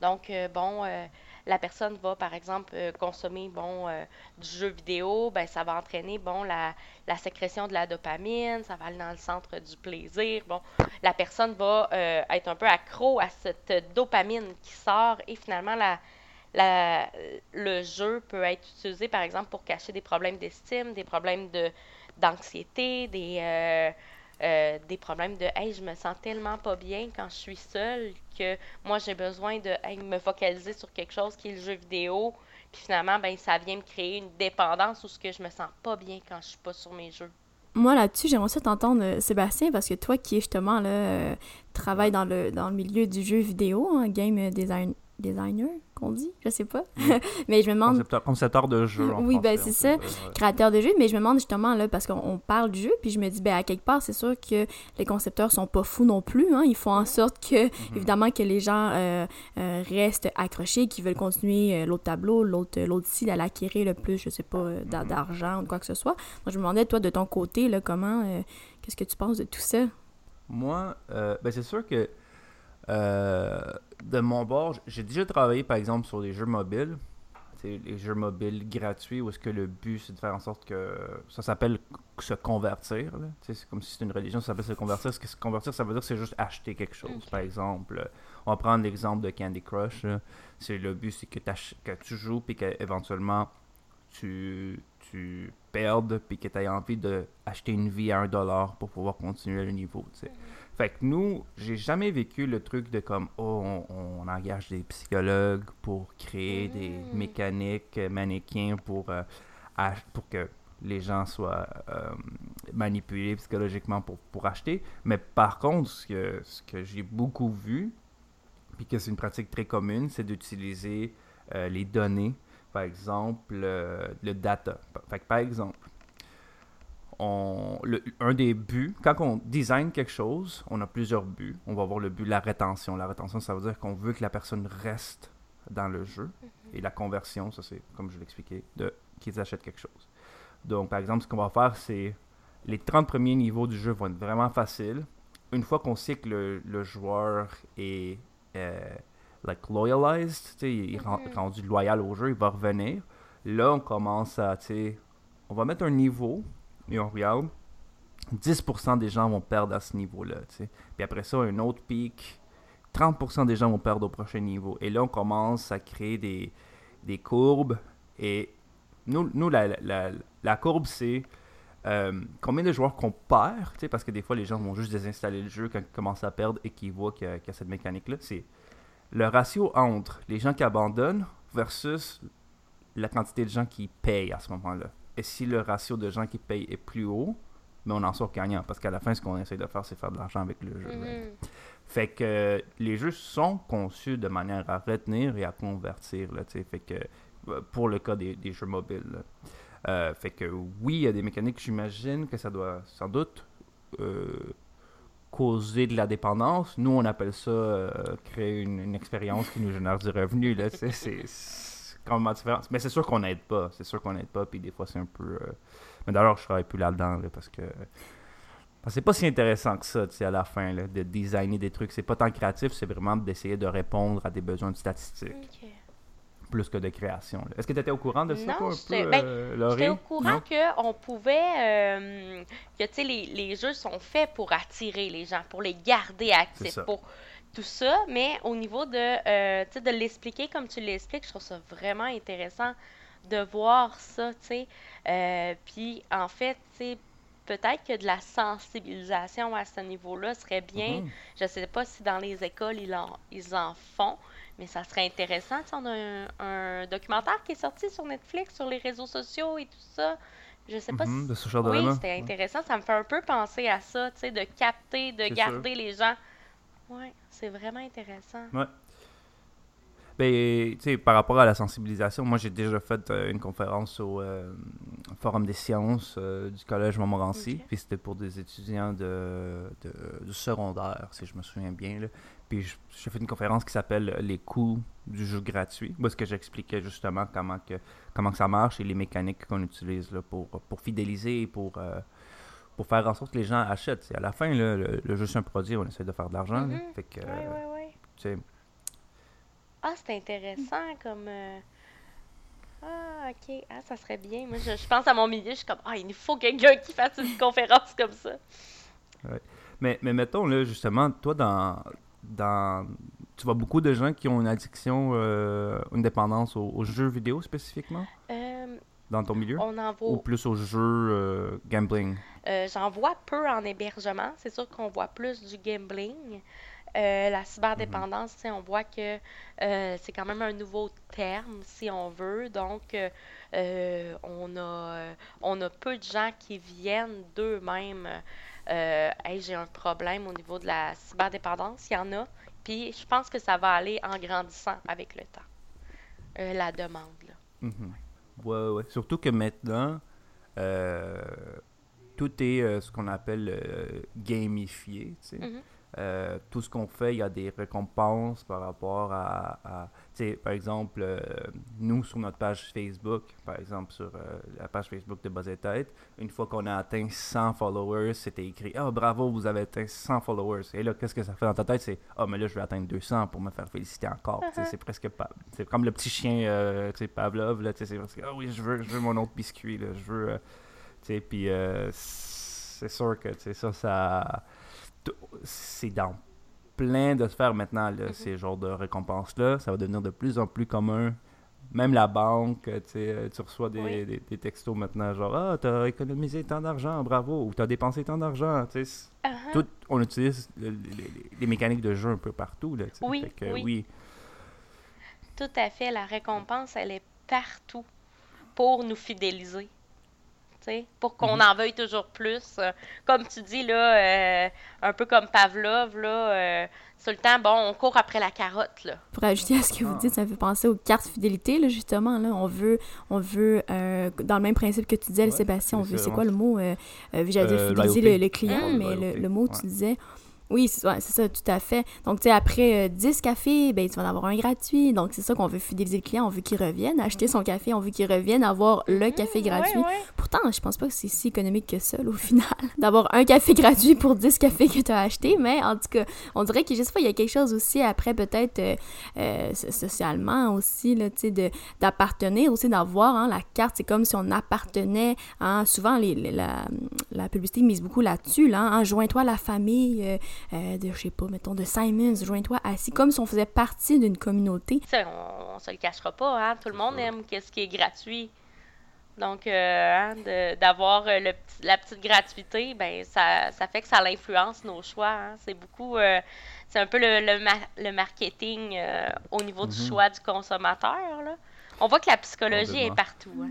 Donc, euh, bon, euh, la personne va, par exemple, consommer, bon, du jeu vidéo, ben, ça va entraîner, bon, la, la sécrétion de la dopamine, ça va aller dans le centre du plaisir, bon, la personne va être un peu accro à cette dopamine qui sort et finalement, la, la, le jeu peut être utilisé, par exemple, pour cacher des problèmes d'estime, des problèmes de, d'anxiété, des, euh, euh, des problèmes de hey, je me sens tellement pas bien quand je suis seule que moi j'ai besoin de hey, me focaliser sur quelque chose qui est le jeu vidéo. Puis finalement, ben, ça vient me créer une dépendance où ce que je me sens pas bien quand je suis pas sur mes jeux. Moi, là-dessus, j'aimerais ça t'entendre, euh, Sébastien, parce que toi qui, justement, là, euh, travaille dans le, dans le milieu du jeu vidéo, hein, game design, designer, qu'on dit, je sais pas. mais je me demande, Concepteur, concepteur de jeu. en Oui, ben, français, c'est on peut ça. dire, créateur de jeu, mais je me demande justement, là, parce qu'on on parle du jeu, puis je me dis, ben, à quelque part, c'est sûr que les concepteurs sont pas fous non plus, hein. Ils font en sorte que, Mhm. évidemment, que les gens euh, euh, restent accrochés, qu'ils veulent continuer euh, l'autre tableau, l'autre l'autre ci, d'aller acquérir le plus, je sais pas, d'a- d'argent ou quoi que ce soit. Moi, je me demandais, toi, de ton côté, là, comment, euh, qu'est-ce que tu penses de tout ça? Moi, ben c'est sûr que de mon bord, j'ai déjà travaillé par exemple sur des jeux mobiles. C'est les jeux mobiles gratuits où est-ce que le but c'est de faire en sorte que ça s'appelle se convertir. C'est comme si c'était une religion, ça s'appelle se convertir. Ce que se convertir, ça veut dire que c'est juste acheter quelque chose. Par exemple, euh, on va prendre l'exemple de Candy Crush. C'est le but, c'est que, que tu joues puis qu'éventuellement tu, tu perdes puis que tu aies envie d'acheter une vie à un dollar pour pouvoir continuer le niveau. sais. Fait que nous, j'ai jamais vécu le truc de comme, oh, on, on engage des psychologues pour créer des Mm. mécaniques, euh, mannequins pour, euh, pour que les gens soient euh, manipulés psychologiquement pour, pour acheter. Mais par contre, ce que, ce que j'ai beaucoup vu, puis que c'est une pratique très commune, c'est d'utiliser euh, les données, par exemple, le data. Fait que par exemple, on, le- un des buts, quand on design quelque chose, on a plusieurs buts. On va avoir le but de la rétention. La rétention, ça veut dire qu'on veut que la personne reste dans le jeu. Et la conversion, ça c'est, comme je l'expliquais, de qu'ils achètent quelque chose. Donc, par exemple, ce qu'on va faire, c'est les 30 premiers niveaux du jeu vont être vraiment faciles. Une fois qu'on sait que le, le joueur est euh, like loyalized, il est Mhm. rendu loyal au jeu, il va revenir. Là, on commence à, tu sais, on va mettre un niveau et on regarde. 10% des gens vont perdre à ce niveau-là. Puis après ça, un autre pic, 30% des gens vont perdre au prochain niveau. Et là, on commence à créer des, courbes. Et nous, la, la, courbe, c'est euh, combien de joueurs qu'on perd, parce que des fois, les gens vont juste désinstaller le jeu quand ils commencent à perdre et qu'ils voient qu'il y a, qu'il y a cette mécanique-là. C'est le ratio entre les gens qui abandonnent versus la quantité de gens qui payent à ce moment-là. Et si le ratio de gens qui payent est plus haut, mais on en sort gagnant. Parce qu'à la fin, ce qu'on essaie de faire, c'est faire de l'argent avec le jeu. Mhm. Fait que les jeux sont conçus de manière à retenir et à convertir. Là, fait que euh, pour le cas des, des jeux mobiles. Euh, fait que oui, il y a des mécaniques, j'imagine que ça doit sans doute euh, causer de la dépendance. Nous, on appelle ça euh, créer une, une expérience qui nous génère du revenu. Là. C'est complètement différent. Mais c'est sûr qu'on n'aide pas. C'est sûr qu'on n'aide pas. Puis des fois, c'est un peu. euh, Mais d'ailleurs, je travaille plus là-dedans là, parce que. c'est pas si intéressant que ça, tu sais, à la fin, là, de designer des trucs. C'est pas tant créatif, c'est vraiment d'essayer de répondre à des besoins de statistiques, plus que de création. Est-ce que tu étais au courant de ça, Non, toi, un peu, ben, euh? J'étais au courant qu'on pouvait. euh, que, tu sais, les, les jeux sont faits pour attirer les gens, pour les garder C'est actifs, pour tout ça. Mais au niveau de, euh, de l'expliquer comme tu l'expliques, je trouve ça vraiment intéressant de voir ça, tu sais. Euh, puis, en fait, tu sais, peut-être que de la sensibilisation à ce niveau-là serait bien. Mhm. Je sais pas si dans les écoles, ils en, ils en font, mais ça serait intéressant. Tu sais, on a un, un documentaire qui est sorti sur Netflix, sur les réseaux sociaux et tout ça. Je sais pas Mhm, si... de Oui, c'était intéressant. Ça me fait un peu penser à ça, tu sais, de capter, de garder les gens. Ouais, c'est vraiment intéressant. Ouais. Ben, tu sais, par rapport à la sensibilisation, moi j'ai déjà fait euh, une conférence au euh, Forum des sciences euh, du Collège Montmorency. Puis c'était pour des étudiants de, de- secondaire, si je me souviens bien. Là. Puis j'ai fait une conférence qui s'appelle Les coûts du jeu gratuit. Parce que j'expliquais justement comment, que, comment que ça marche et les mécaniques qu'on utilise là, pour, pour fidéliser et pour, pour faire en sorte que les gens achètent. Tu sais, à la fin, là, le, le jeu c'est un produit, on essaie de faire de l'argent. là. Mhm. Fait que, Ouais, euh, ouais, ouais. Ah, c'est intéressant comme. euh, Ah, ok. Ah, ça serait bien. Moi, je, je pense à mon milieu, je suis comme, ah, il faut quelqu'un qui fasse une conférence comme ça. Mais, mais mettons, là, justement, toi, dans, dans. Tu vois beaucoup de gens qui ont une addiction, euh, une dépendance aux, aux jeux vidéo spécifiquement, Euh, dans ton milieu? On en Ou voit. plus aux jeux euh, gambling? Euh, J'en vois peu en hébergement. C'est sûr qu'on voit plus du gambling. Euh, la cyberdépendance, on voit que c'est quand même un nouveau terme, si on veut. Donc, on a, on a peu de gens qui viennent d'eux-mêmes. Hey, j'ai un problème au niveau de la cyberdépendance. Il y en a. Puis, je pense que ça va aller en grandissant avec le temps. La demande, là. Mhm. Ouais, ouais. Surtout que maintenant, euh, tout est euh, ce qu'on appelle euh, gamifié. sais. Euh, tout ce qu'on fait, il y a des récompenses par rapport à, à- par exemple, euh, nous sur notre page Facebook, par exemple sur euh, la page Facebook de Buzz et Tête, une fois qu'on a atteint 100 followers, c'était écrit Ah bravo, vous avez atteint 100 followers. Et là, qu'est-ce que ça fait dans ta tête? C'est Ah, mais là, je vais atteindre 200 pour me faire féliciter encore. C'est presque pas. C'est comme le petit chien, tu sais, Pavlov, là, c'est presque Ah oui, je veux, je veux mon autre biscuit, là, je veux. tu sais, puis c'est sûr que, tu sais, ça, ça c'est dans plein de sphères maintenant, là, Mhm. ces genres de récompenses-là. Ça va devenir de plus en plus commun. Même la banque, tu euh, reçois des, Oui. des- des textos maintenant, genre Ah, t'as économisé tant d'argent, bravo, ou t'as dépensé tant d'argent. Uh-huh. Tout, on utilise le- le- les, les mécaniques de jeu un peu partout. Là, tu sais. Oui, Fait que, oui. oui. Tout à fait. La récompense, elle est partout pour nous fidéliser. Pour qu'on Mhm. en veuille toujours plus. Euh, comme tu dis, là, euh, un peu comme Pavlov, là, euh, tout le temps, bon, on court après la carotte, là. Pour ajouter à ce que vous Ah. dites, ça me fait penser aux cartes fidélité, là, justement. Là, on veut, on veut euh, dans le même principe que tu disais, Ouais, Sébastien, on c'est- veut, c'est quoi le mot euh, euh, J'allais dire Euh, fidéliser le, le client, Mm. mais le mot, ouais. tu disais. Oui, c'est ouais, ça, tout à fait. Donc, tu sais, après euh, 10 cafés, ben, tu vas en avoir un gratuit. Donc, c'est ça qu'on veut fidéliser le client. On veut qu'il revienne, acheter son café, on veut qu'il revienne avoir le café Mmh, gratuit. ouais, ouais. Pourtant, je pense pas que c'est si économique que ça, là, au final, d'avoir un café gratuit pour 10 cafés que tu as acheté, mais en tout cas, on dirait que, je sais pas, il y a quelque chose aussi après, peut-être, euh, euh, so- socialement aussi, là, tu sais, d'appartenir aussi, d'avoir, hein, la carte, c'est comme si on appartenait, hein, souvent, les, les- la, la publicité mise beaucoup là-dessus, là, hein, joins-toi à la famille euh, de, je sais pas, mettons, de Simons, joins-toi assis, comme si on faisait partie d'une communauté. Sais, on, on se le cachera pas, hein. Tout le monde aime qu'est-ce qui est gratuit. Donc, euh, hein, d'avoir euh, la petite gratuité, ben ça, ça fait que ça influence nos choix. hein. C'est beaucoup, euh, c'est un peu le, le, ma- le marketing euh, au niveau du Mhm. choix du consommateur. Là. On voit que la psychologie est partout. hein.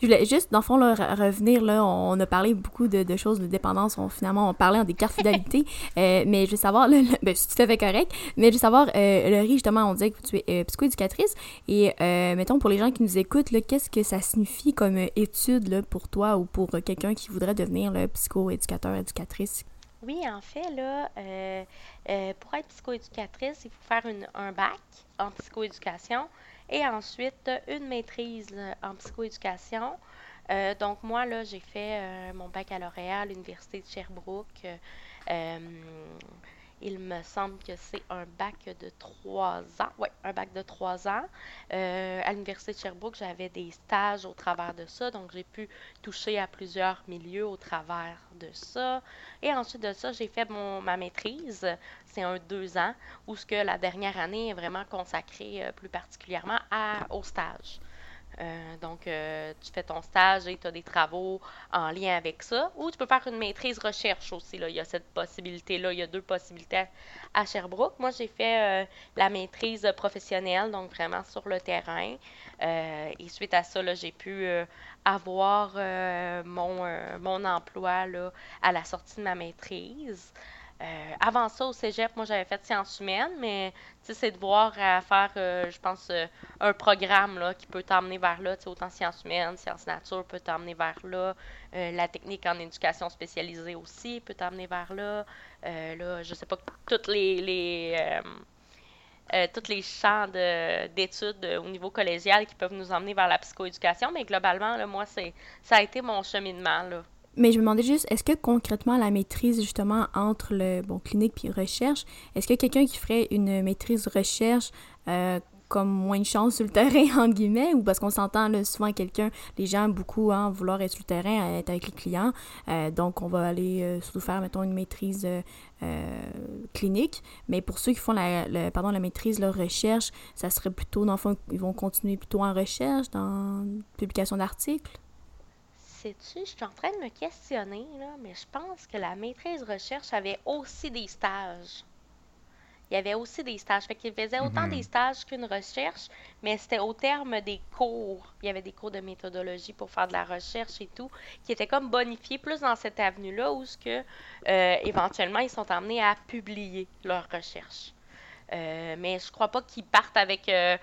Je voulais juste, dans le fond, là, revenir, là, on a parlé beaucoup de, choses de dépendance, on, finalement, on parlait en des cartes fidélité, euh, mais je veux savoir, là, ben, c'est tout à fait correct, mais je veux savoir, euh, Laurie, justement, on disait que tu es euh, psychoéducatrice, et euh, mettons, pour les gens qui nous écoutent, qu'est-ce que ça signifie comme étude là, pour toi ou pour quelqu'un qui voudrait devenir psychoéducateur, éducatrice? Oui, en fait, là, pour être psychoéducatrice, il faut faire une, un bac en psychoéducation et ensuite une maîtrise en psychoéducation. Euh, donc moi, là, j'ai fait euh, mon baccalauréat à l'Université de Sherbrooke. Euh, il me semble que c'est un bac de trois ans. Oui, un bac de trois ans. Euh, à l'Université de Sherbrooke, j'avais des stages au travers de ça, donc j'ai pu toucher à plusieurs milieux au travers de ça. Et ensuite de ça, j'ai fait mon, ma maîtrise. C'est un deux ans, où ce que la dernière année est vraiment consacrée euh, plus particulièrement à, au stage. Euh, donc, euh, tu fais ton stage et tu as des travaux en lien avec ça. Ou tu peux faire une maîtrise recherche aussi. Là. Il y a cette possibilité-là. Il y a deux possibilités à Sherbrooke. Moi, j'ai fait euh, la maîtrise professionnelle, donc vraiment sur le terrain. et suite à ça, j'ai pu avoir mon, emploi à la sortie de ma maîtrise. Euh, avant ça, au cégep, moi, j'avais fait sciences humaines, mais c'est de voir à faire, euh, je pense, euh, un programme là, qui peut t'emmener vers là. Autant sciences humaines, sciences nature peut t'emmener vers là. la technique en éducation spécialisée aussi peut t'emmener vers là. là, je sais pas, toutes les tous les champs d'études au niveau collégial qui peuvent nous emmener vers la psychoéducation, mais globalement, là, moi, c'est ça a été mon cheminement. Là. Mais je me demandais juste, est-ce que concrètement la maîtrise justement entre le bon clinique puis recherche, est-ce que quelqu'un qui ferait une maîtrise recherche euh, comme moins de chance sur le terrain, entre guillemets, ou parce qu'on s'entend souvent quelqu'un, les gens beaucoup hein, vouloir être sur le terrain, être avec les clients, euh, donc on va aller euh, surtout faire, mettons, une maîtrise clinique, mais pour ceux qui font la, pardon, la maîtrise, leur recherche, ça serait plutôt, dans le fond, ils vont continuer plutôt en recherche, dans publication d'articles? Sais-tu, je suis en train de me questionner, là, mais je pense que la maîtrise recherche avait aussi des stages. Il y avait aussi des stages. Fait qu'il faisait autant mhm. des stages qu'une recherche, mais c'était au terme des cours. Il y avait des cours de méthodologie pour faire de la recherche et tout, qui étaient comme bonifiés plus dans cette avenue-là où ce que euh, éventuellement ils sont amenés à publier leurs recherches. Euh, mais je crois pas qu'ils partent avec euh,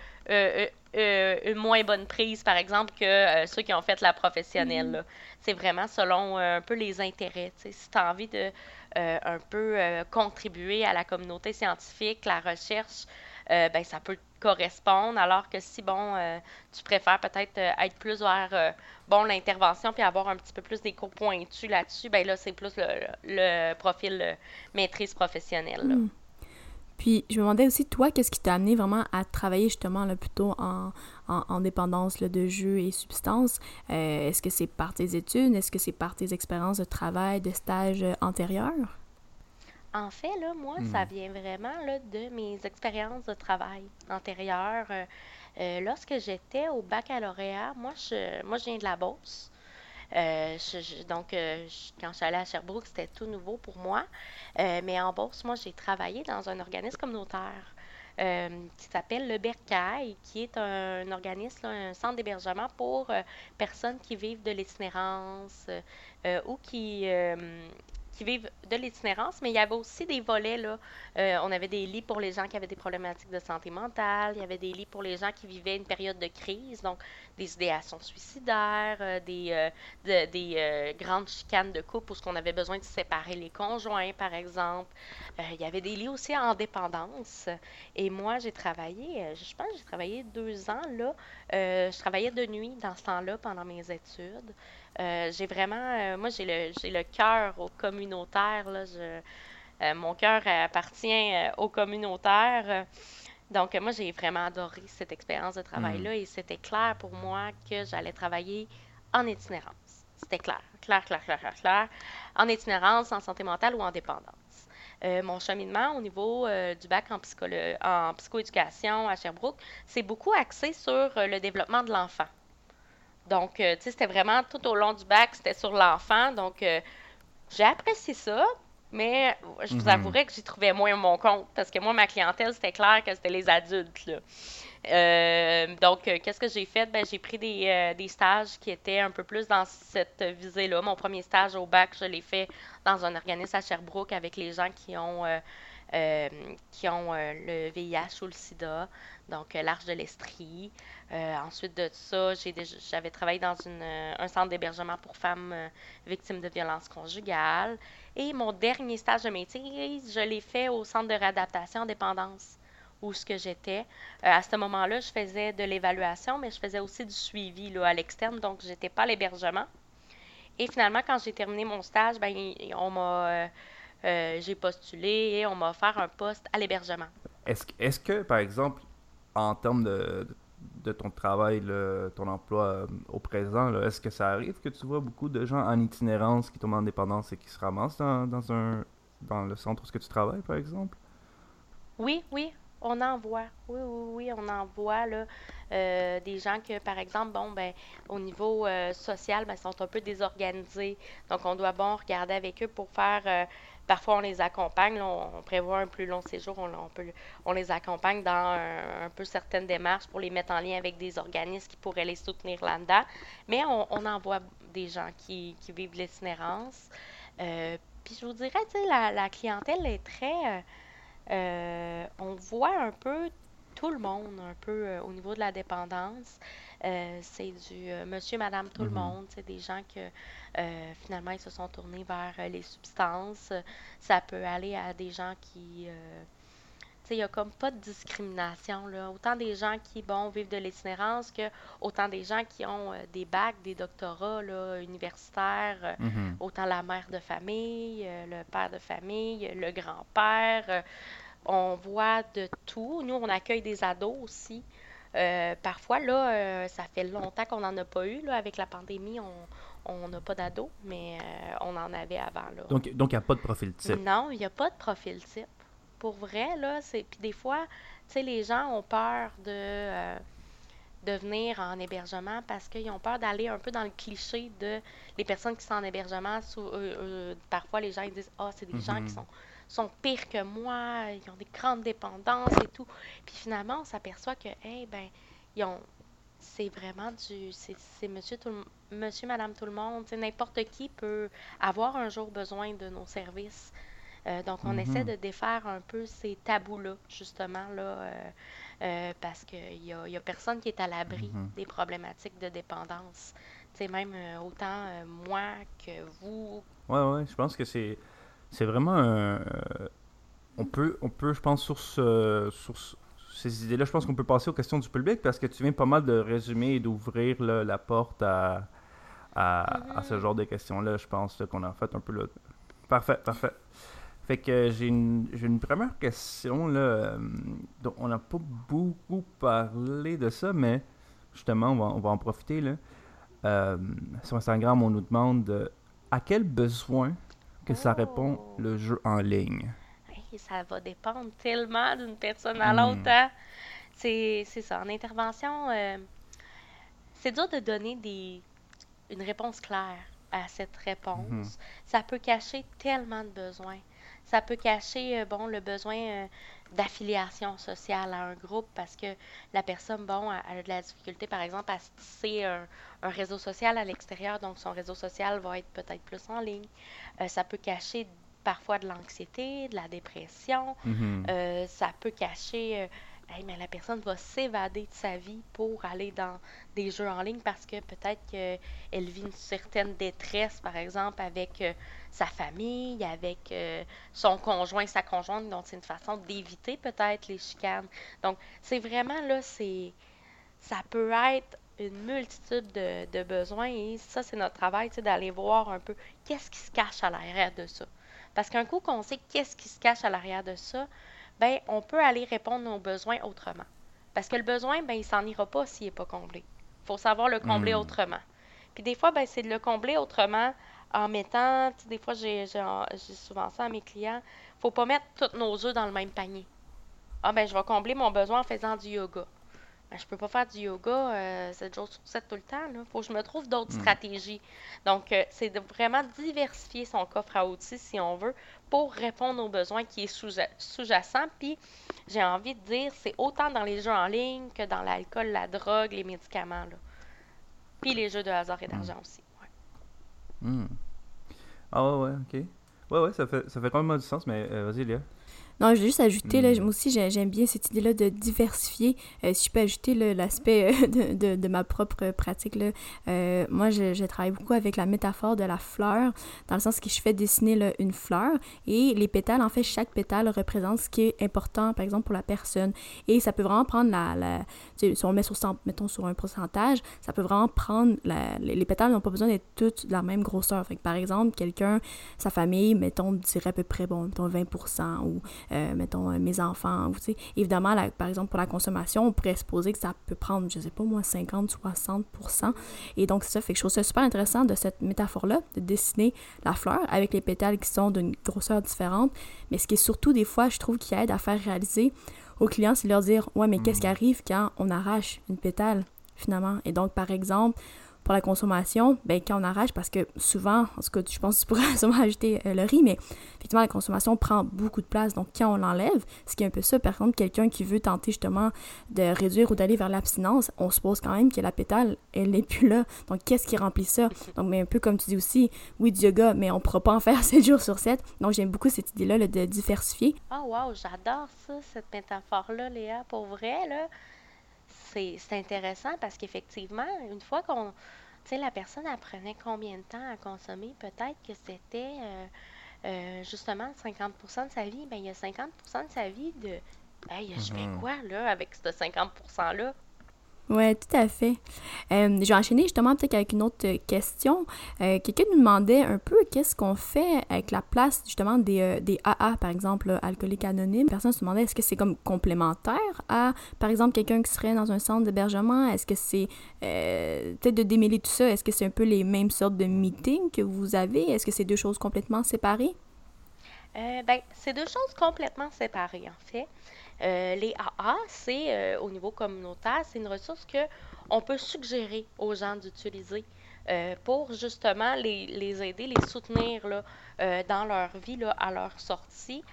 euh, une moins bonne prise, par exemple, que ceux qui ont fait la professionnelle. Mm-hmm. C'est vraiment selon un peu les intérêts. Si tu as envie de un peu contribuer à la communauté scientifique, la recherche, ben ça peut correspondre, alors que si, bon, tu préfères peut-être être plus vers, bon, l'intervention, puis avoir un petit peu plus des cours pointus là-dessus, ben là, c'est plus le, profil maîtrise professionnelle. Mm. Puis je me demandais aussi, toi, qu'est-ce qui t'a amené vraiment à travailler justement là, plutôt en, en, dépendance de jeux et substances? Euh, est-ce que c'est par tes études? Est-ce que c'est par tes expériences de travail, de stage euh, antérieurs? En fait, là, moi, ça hmm. vient vraiment là, de mes expériences de travail antérieures. Euh, lorsque j'étais au baccalauréat, moi, je, moi, je viens de la Beauce. Euh, donc, euh, quand je suis allée à Sherbrooke, c'était tout nouveau pour moi. Euh, mais en bourse, moi, j'ai travaillé dans un organisme communautaire. qui s'appelle le Bercail, qui est un, organisme, un centre d'hébergement pour personnes qui vivent de l'itinérance ou qui, qui vivent de l'itinérance, mais il y avait aussi des volets. Là. Euh, on avait des lits pour les gens qui avaient des problématiques de santé mentale, il y avait des lits pour les gens qui vivaient une période de crise, donc des idéations suicidaires, euh, des, euh, des grandes chicanes de couple où on avait besoin de séparer les conjoints, par exemple. il y avait des lits aussi en dépendance. Et moi, j'ai travaillé, je pense j'ai travaillé deux ans là. je travaillais de nuit dans ce temps-là pendant mes études. Euh, j'ai vraiment, euh, moi, j'ai le, j'ai le cœur au communautaire. Là, je, euh, mon cœur appartient au communautaire. Donc, moi, j'ai vraiment adoré cette expérience de travail-là mm. et c'était clair pour moi que j'allais travailler en itinérance. C'était clair, clair, clair, clair, clair, clair. En itinérance, en santé mentale ou en dépendance. mon cheminement au niveau du bac en, psycholo- en psychoéducation à Sherbrooke, c'est beaucoup axé sur le développement de l'enfant. Donc, euh, tu sais, c'était vraiment tout au long du bac, c'était sur l'enfant. Donc, euh, j'ai apprécié ça, mais je vous Mhm. avouerai que j'y trouvais moins mon compte parce que moi, ma clientèle, c'était clair que c'était les adultes. là. Euh, donc, euh, qu'est-ce que j'ai fait? Ben, j'ai pris des, euh, des stages qui étaient un peu plus dans cette visée-là. Mon premier stage au bac, je l'ai fait dans un organisme à Sherbrooke avec les gens qui ont, euh, euh, qui ont euh, le VIH ou le sida, donc euh, l'Arche de l'Estrie. Euh, ensuite de ça, j'avais travaillé dans une, euh, un centre d'hébergement pour femmes victimes de violences conjugales. Et mon dernier stage de maîtrise, je l'ai fait au centre de réadaptation en dépendance où ce que j'étais. À ce moment-là, je faisais de l'évaluation, mais je faisais aussi du suivi là, à l'externe, donc j'étais pas à l'hébergement. Et finalement, quand j'ai terminé mon stage, ben, on m'a, j'ai postulé et on m'a offert un poste à l'hébergement. Est-ce, est-ce que, par exemple, en termes de, de ton travail, ton emploi euh, au présent, est-ce que ça arrive que tu vois beaucoup de gens en itinérance qui tombent en dépendance et qui se ramassent dans, dans un, dans le centre où tu travailles, par exemple? Oui, oui, on en voit. Oui, oui, oui, on en voit là, euh, des gens que, par exemple, bon, ben, au niveau euh, social, ben, sont un peu désorganisés. Donc, on doit bon regarder avec eux pour faire. Parfois, on les accompagne. on, prévoit un plus long séjour. On, les accompagne dans un, peu certaines démarches pour les mettre en lien avec des organismes qui pourraient les soutenir là-dedans. Mais on, on en voit des gens qui, qui vivent l'itinérance. Euh, puis, je vous dirais, la, la clientèle est très. euh, euh, on voit un peu tout le monde, un peu au niveau de la dépendance. Euh, c'est du euh, monsieur, madame, tout le Mhm. monde. C'est des gens que euh, finalement ils se sont tournés vers euh, les substances. Ça peut aller à des gens qui. tu sais, il n'y a comme pas de discrimination, là. Autant des gens qui, bon, vivent de l'itinérance que autant des gens qui ont des bacs, des doctorats, là, universitaires. Mhm. Autant la mère de famille, le père de famille, le grand-père. on voit de tout. Nous, on accueille des ados aussi. Euh, parfois, là, euh, ça fait longtemps qu'on n'en a pas eu. Là, avec la pandémie, on on n'a pas d'ados, mais euh, on en avait avant. Là. Donc, donc il n'y a pas de profil type? Non, il n'y a pas de profil type. Pour vrai, là, c'est. Puis des fois, tu sais, les gens ont peur de, de venir en hébergement parce qu'ils ont peur d'aller un peu dans le cliché de les personnes qui sont en hébergement. sous- euh, euh, parfois, les gens ils disent Ah, c'est des gens Mhm. qui sont, sont pires que moi, ils ont des grandes dépendances et tout. Puis finalement, on s'aperçoit que, eh ben, ils ont. C'est vraiment du. C'est c'est monsieur, tout le- monsieur, madame, tout le monde. N'importe qui peut avoir un jour besoin de nos services. Euh, donc, on essaie Mhm. de défaire un peu ces tabous-là, justement, là, euh, euh, parce qu'il y a, y a personne qui est à l'abri Mhm. des problématiques de dépendance. Sais, même euh, autant euh, moi que vous. Ouais, ouais, je pense que c'est c'est vraiment un, euh, on peut on peut je pense sur ce sur ce- ces idées-là, je pense qu'on peut passer aux questions du public parce que tu viens pas mal de résumer et d'ouvrir la porte à, à, à ce Mhm. genre de questions-là, je pense qu'on a fait un peu là. Parfait, parfait. Fait que j'ai une, j'ai une première question là, euh, dont on n'a pas beaucoup parlé de ça, mais justement on va, on va en profiter là. Euh, sur Instagram, on nous demande euh, à quel besoin que ça répond Oh. le jeu en ligne. Ça va dépendre tellement d'une personne à Hmm. l'autre. hein. C'est ça. En intervention, euh, c'est dur de donner des, une réponse claire à cette réponse. Mhm. Ça peut cacher tellement de besoins. Ça peut cacher, euh, bon, le besoin euh, d'affiliation sociale à un groupe parce que la personne, bon, a, a de la difficulté, par exemple, à se tisser un, un réseau social à l'extérieur, donc son réseau social va être peut-être plus en ligne. Euh, ça peut cacher parfois de l'anxiété, de la dépression. Mhm. Euh, ça peut cacher, Hey, mais la personne va s'évader de sa vie pour aller dans des jeux en ligne parce que peut-être qu'elle vit une certaine détresse, par exemple, avec euh, sa famille, avec euh, son conjoint, sa conjointe, donc c'est une façon d'éviter peut-être les chicanes. Donc, c'est vraiment là, c'est ça peut être une multitude de, besoins et ça, c'est notre travail, d'aller voir un peu qu'est-ce qui se cache à l'arrière de ça. Parce qu'un coup qu'on sait qu'est-ce qui se cache à l'arrière de ça, ben on peut aller répondre aux besoins autrement. Parce que le besoin, ben il s'en ira pas s'il n'est pas comblé. Il faut savoir le combler Hmm. autrement. Puis des fois, ben c'est de le combler autrement en mettant, des fois j'ai souvent ça à mes clients, faut pas mettre tous nos œufs dans le même panier. Ah ben je vais combler mon besoin en faisant du yoga. ben, je peux pas faire du yoga 7 jours sur 7 tout le temps. Il faut que je me trouve d'autres Mm. stratégies. Donc, euh, c'est de vraiment diversifier son coffre à outils, si on veut, pour répondre aux besoins qui est sous- sous-jacent. Puis, j'ai envie de dire, c'est autant dans les jeux en ligne que dans l'alcool, la drogue, les médicaments. Là. Puis les jeux de hasard et d'argent aussi. ouais. Hmm. Ah ouais, ouais, ok. Ouais, ouais, ça fait, ça fait quand même du sens, mais euh, vas-y, Léa. Non, je vais juste ajouter, là, Mm. moi aussi, j'ai- j'aime bien cette idée-là de diversifier. Euh, si je peux ajouter l'aspect euh, de, de, de ma propre pratique, là, euh, moi, je, je travaille beaucoup avec la métaphore de la fleur, dans le sens que je fais dessiner là, une fleur et les pétales, en fait, chaque pétale représente ce qui est important, par exemple, pour la personne. Et ça peut vraiment prendre la... si on met sur, mettons, sur un pourcentage, ça peut vraiment prendre... La, les pétales n'ont pas besoin d'être toutes de la même grosseur. Fait que, par exemple, quelqu'un, sa famille, mettons, dirait à peu près, bon, mettons 20% ou euh, mettons, euh, mes enfants, ou. Évidemment, la- par exemple, pour la consommation, on pourrait supposer que ça peut prendre, je sais pas moi, 50, 60% Et donc, c'est ça. Fait que je trouve ça super intéressant de cette métaphore-là, de dessiner la fleur avec les pétales qui sont d'une grosseur différente. Mais ce qui est surtout, des fois, je trouve, qui aide à faire réaliser aux clients, c'est de leur dire, ouais, mais qu'est-ce qui arrive quand on arrache une pétale, finalement? Et donc, par exemple, pour la consommation, ben, quand on arrache, parce que souvent, en tout cas, je pense que tu pourrais sûrement ajouter euh, le riz, mais effectivement, la consommation prend beaucoup de place. Donc, quand on l'enlève, ce qui est un peu ça, par contre, quelqu'un qui veut tenter justement de réduire ou d'aller vers l'abstinence, on suppose quand même que la pétale, elle n'est plus là. Donc, qu'est-ce qui remplit ça? Donc, mais un peu comme tu dis aussi, oui, du yoga, mais on ne pourra pas en faire 7 jours sur 7. Donc, j'aime beaucoup cette idée-là là, de diversifier. Oh wow, j'adore ça, cette métaphore-là, Léa. Pour vrai, là, c'est intéressant parce qu'effectivement, une fois qu'on... Tu sais, la personne apprenait combien de temps à consommer, peut-être que c'était euh, euh, justement 50% de sa vie. Ben, il y a 50% de sa vie de... Hey, je fais quoi, là, avec ce 50%-là? Ouais, tout à fait. Euh, je vais enchaîner justement peut-être avec une autre question. Euh, Quelqu'un nous demandait un peu qu'est-ce qu'on fait avec la place justement des, euh, des AA, par exemple, là, alcooliques anonymes. Personne se demandait est-ce que c'est comme complémentaire à, par exemple, quelqu'un qui serait dans un centre d'hébergement? Est-ce que c'est peut-être de démêler tout ça? Est-ce que c'est un peu les mêmes sortes de meetings que vous avez? Est-ce que c'est deux choses complètement séparées? Ben, c'est deux choses complètement séparées, en fait. Euh, les AA, c'est euh, au niveau communautaire, c'est une ressource que on peut suggérer aux gens d'utiliser euh, pour justement les, aider, les soutenir dans leur vie à leur sortie.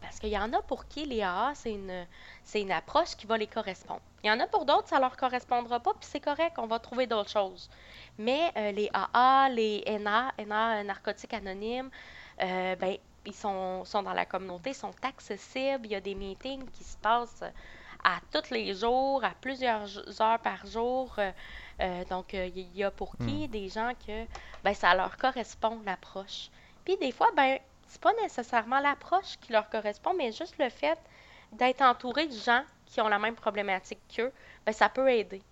Parce qu'il y en a pour qui les AA, c'est une, c'est une approche qui va les correspondre. Il y en a pour d'autres, ça leur correspondra pas, puis c'est correct, on va trouver d'autres choses. Mais les AA, les NA, NA, narcotiques anonymes, ben, ils sont, sont dans la communauté, sont accessibles. Il y a des meetings qui se passent à tous les jours, à plusieurs heures par jour. Euh, euh, donc, euh, il y a pour qui des gens que ben, ça leur correspond, l'approche. Puis des fois, ben, c'est pas nécessairement l'approche qui leur correspond, mais juste le fait d'être entouré de gens qui ont la même problématique qu'eux, ben, ça peut aider.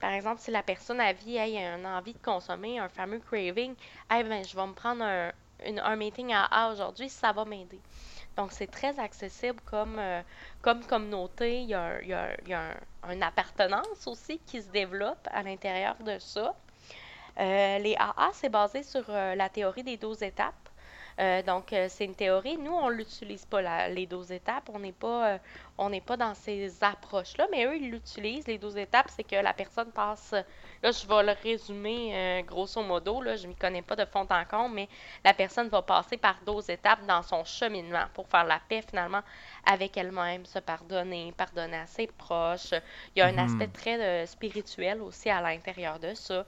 Par exemple, si la personne a vie, hey, a une envie de consommer, un fameux craving, hey, ben, je vais me prendre un, une- un meeting à A aujourd'hui, ça va m'aider. Donc, c'est très accessible comme, euh, comme communauté. Il y a, il y a un- une appartenance aussi qui se développe à l'intérieur de ça. Euh, les AA, c'est basé sur euh, la théorie des 12 étapes. Euh, donc, euh, c'est une théorie. Nous, on l'utilise pas, la- les 12 étapes. On n'est pas, euh, on n'est pas dans ces approches-là, mais eux, ils l'utilisent. Les 12 étapes, c'est que la personne passe. Là, je vais le résumer grosso modo. Là, je ne m'y connais pas de fond en comble, mais la personne va passer par 12 étapes dans son cheminement pour faire la paix finalement avec elle-même, se pardonner, pardonner à ses proches. Il y a un Mhm. aspect très spirituel aussi à l'intérieur de ça,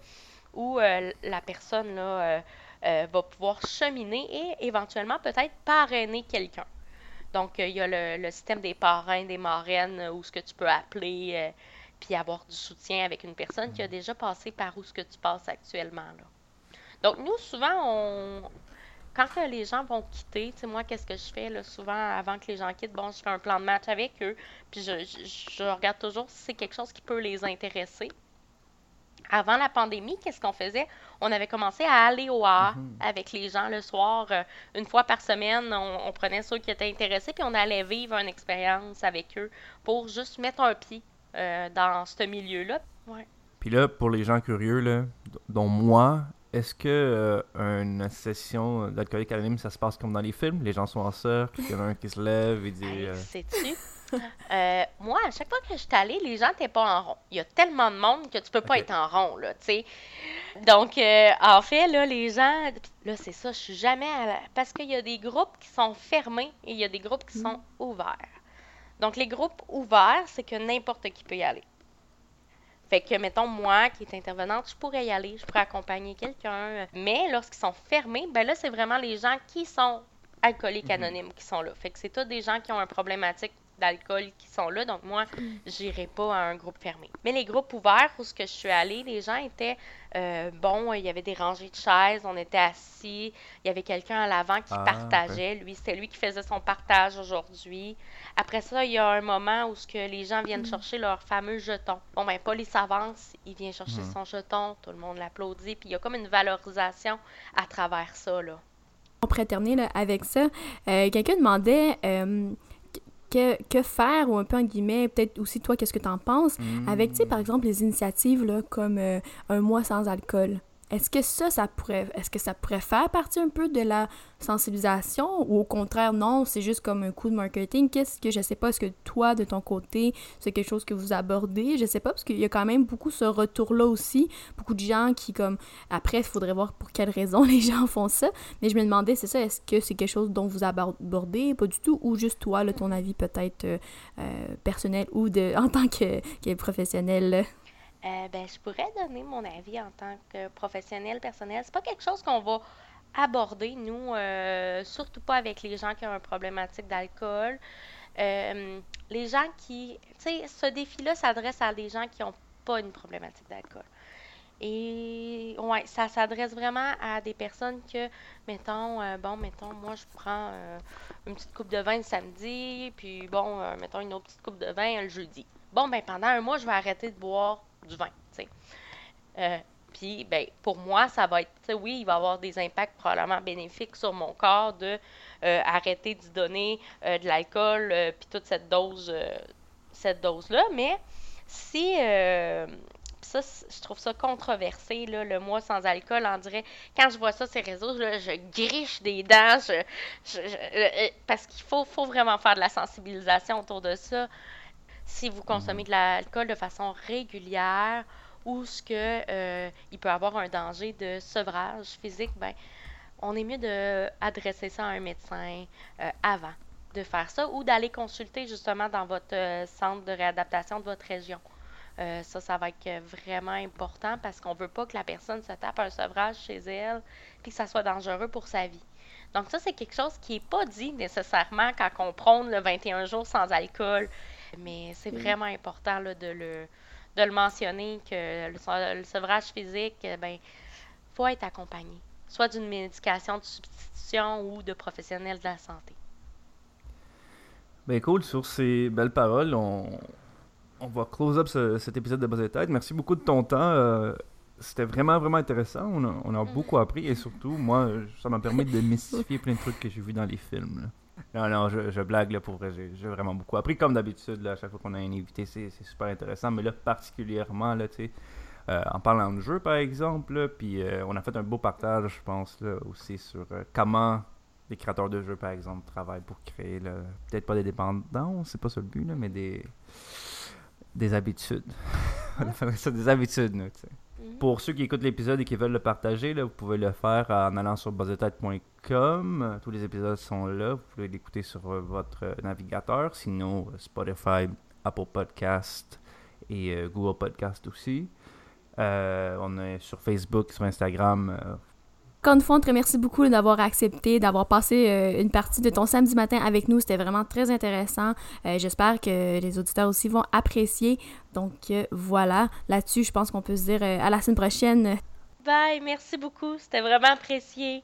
où la personne là, euh, va pouvoir cheminer et éventuellement peut-être parrainer quelqu'un. Donc, euh, il y a le, le système des parrains, des marraines, euh, où ce que tu peux appeler, puis avoir du soutien avec une personne qui a déjà passé par où ce que tu passes actuellement. Là. Donc, nous, souvent, on... quand les gens vont quitter, tu sais, moi, qu'est-ce que je fais là, souvent avant que les gens quittent? Bon, je fais un plan de match avec eux, puis je, je- je regarde toujours si c'est quelque chose qui peut les intéresser. Avant la pandémie, qu'est-ce qu'on faisait? On avait commencé à aller au AA avec les gens le soir. euh, une fois par semaine, on, on prenait ceux qui étaient intéressés, puis on allait vivre une expérience avec eux pour juste mettre un pied euh, dans ce milieu-là. Ouais. Puis là, pour les gens curieux, là, dont moi, est-ce que euh, une session d'alcoolique anonyme, ça se passe comme dans les films? Les gens sont en cercle, il y en a un qui se lève et dit... Hey, euh? Euh, moi, à chaque fois que je suis allée, les gens n'étaient pas en rond. Il y a tellement de monde que tu peux pas être en rond, là, tu sais. Donc, euh, en fait, là, les gens... Là, c'est ça, je suis jamais à la- Parce qu'il y a des groupes qui sont fermés et il y a des groupes qui sont ouverts. Donc, les groupes ouverts, c'est que n'importe qui peut y aller. Fait que, mettons, moi, qui est intervenante, je pourrais y aller, je pourrais accompagner quelqu'un. Mais lorsqu'ils sont fermés, ben là, c'est vraiment les gens qui sont alcooliques Mhm. anonymes qui sont là. Fait que c'est tous des gens qui ont une problématique d'alcool qui sont là. Donc, moi, j'irai pas à un groupe fermé. Mais les groupes ouverts où ce que je suis allée, les gens étaient, euh, bon, il y avait des rangées de chaises, on était assis, il y avait quelqu'un à l'avant qui Ah, partageait. Lui, c'était lui qui faisait son partage aujourd'hui. Après ça, il y a un moment où ce que les gens viennent chercher leur fameux jeton. Bon, ben, Paul, il s'avance, il vient chercher Mhm. son jeton, tout le monde l'applaudit, puis il y a comme une valorisation à travers ça, là. On pourrait terminer là, avec ça. Euh, Quelqu'un demandait euh, que, que faire, ou un peu en guillemets, peut-être aussi toi, qu'est-ce que tu en penses, avec, tu sais, par exemple, les initiatives là, comme euh, un mois sans alcool? Est-ce que ça, ça pourrait, est-ce que ça pourrait faire partie un peu de la sensibilisation ou au contraire, non, c'est juste comme un coup de marketing? Qu'est-ce que, je sais pas, est-ce que toi, de ton côté, c'est quelque chose que vous abordez? Je sais pas, parce qu'il y a quand même beaucoup ce retour-là aussi. Beaucoup de gens qui, comme, après, il faudrait voir pour quelles raisons les gens font ça. Mais je me demandais, c'est ça, est-ce que c'est quelque chose dont vous abordez? Pas du tout, ou juste toi, ton avis peut-être euh, euh, personnel ou de, en tant que, que professionnel? Euh, ben, je pourrais donner mon avis en tant que professionnel personnel. C'est pas quelque chose qu'on va aborder, nous, euh, surtout pas avec les gens qui ont une problématique d'alcool. Euh, les gens qui. Tu sais, ce défi-là s'adresse à des gens qui n'ont pas une problématique d'alcool. Et ouais, ça s'adresse vraiment à des personnes que, mettons, bon, mettons, moi je prends une petite coupe de vin le samedi, puis bon, mettons une autre petite coupe de vin le jeudi. Bon, ben pendant un mois, je vais arrêter de boire du vin. Euh, puis, ben, pour moi, ça va être, oui, il va avoir des impacts probablement bénéfiques sur mon corps de euh, arrêter d'y donner euh, de l'alcool, euh, puis toute cette dose, cette dose-là. Mais si, ça, je trouve ça controversé, là, le mois sans alcool. On dirait, quand je vois ça les réseaux, je griche des dents, je, parce qu'il faut, faut vraiment faire de la sensibilisation autour de ça. Si vous consommez de l'alcool de façon régulière ou ce que euh, il peut avoir un danger de sevrage physique, ben, on est mieux de adresser ça à un médecin euh, avant de faire ça ou d'aller consulter justement dans votre euh, centre de réadaptation de votre région. Euh, ça, ça va être vraiment important parce qu'on veut pas que la personne se tape un sevrage chez elle puis que ça soit dangereux pour sa vie. Donc ça, c'est quelque chose qui n'est pas dit nécessairement quand on prône le 21 jours sans alcool. Mais c'est vraiment important là, de, le, de le mentionner que le, se- le sevrage physique, eh ben, faut être accompagné, soit d'une médication de substitution ou de professionnels de la santé. Ben cool, sur ces belles paroles, on, on va close up ce- cet épisode de Buzz et Tête. Merci beaucoup de ton temps. euh, C'était vraiment, vraiment intéressant. On a, on a beaucoup appris et surtout, moi, ça m'a permis de démystifier plein de trucs que j'ai vus dans les films. là. Non, non, je, je blague là pour vrai. J'ai vraiment beaucoup appris. Comme d'habitude, à chaque fois qu'on a un invité, c'est super intéressant. Mais là, particulièrement, là, tu sais, euh, en parlant de jeu, par exemple, puis euh, on a fait un beau partage, je pense, là, aussi sur euh, comment les créateurs de jeux, par exemple, travaillent pour créer, peut-être pas des dépendances, c'est pas ça le but, là, mais des, des habitudes. on appellerait ça des habitudes, tu sais. Pour ceux qui écoutent l'épisode et qui veulent le partager, vous pouvez le faire en allant sur buzzetête.com. Tous les épisodes sont là. Vous pouvez l'écouter sur euh, votre navigateur. Sinon, euh, Spotify, Apple Podcast et euh, Google Podcast aussi. On est sur Facebook, sur Instagram. Encore une remercie beaucoup d'avoir accepté, d'avoir passé euh, une partie de ton samedi matin avec nous. C'était vraiment très intéressant. Euh, J'espère que les auditeurs aussi vont apprécier. Donc euh, voilà, là-dessus, je pense qu'on peut se dire à la semaine prochaine. Bye, merci beaucoup, c'était vraiment apprécié.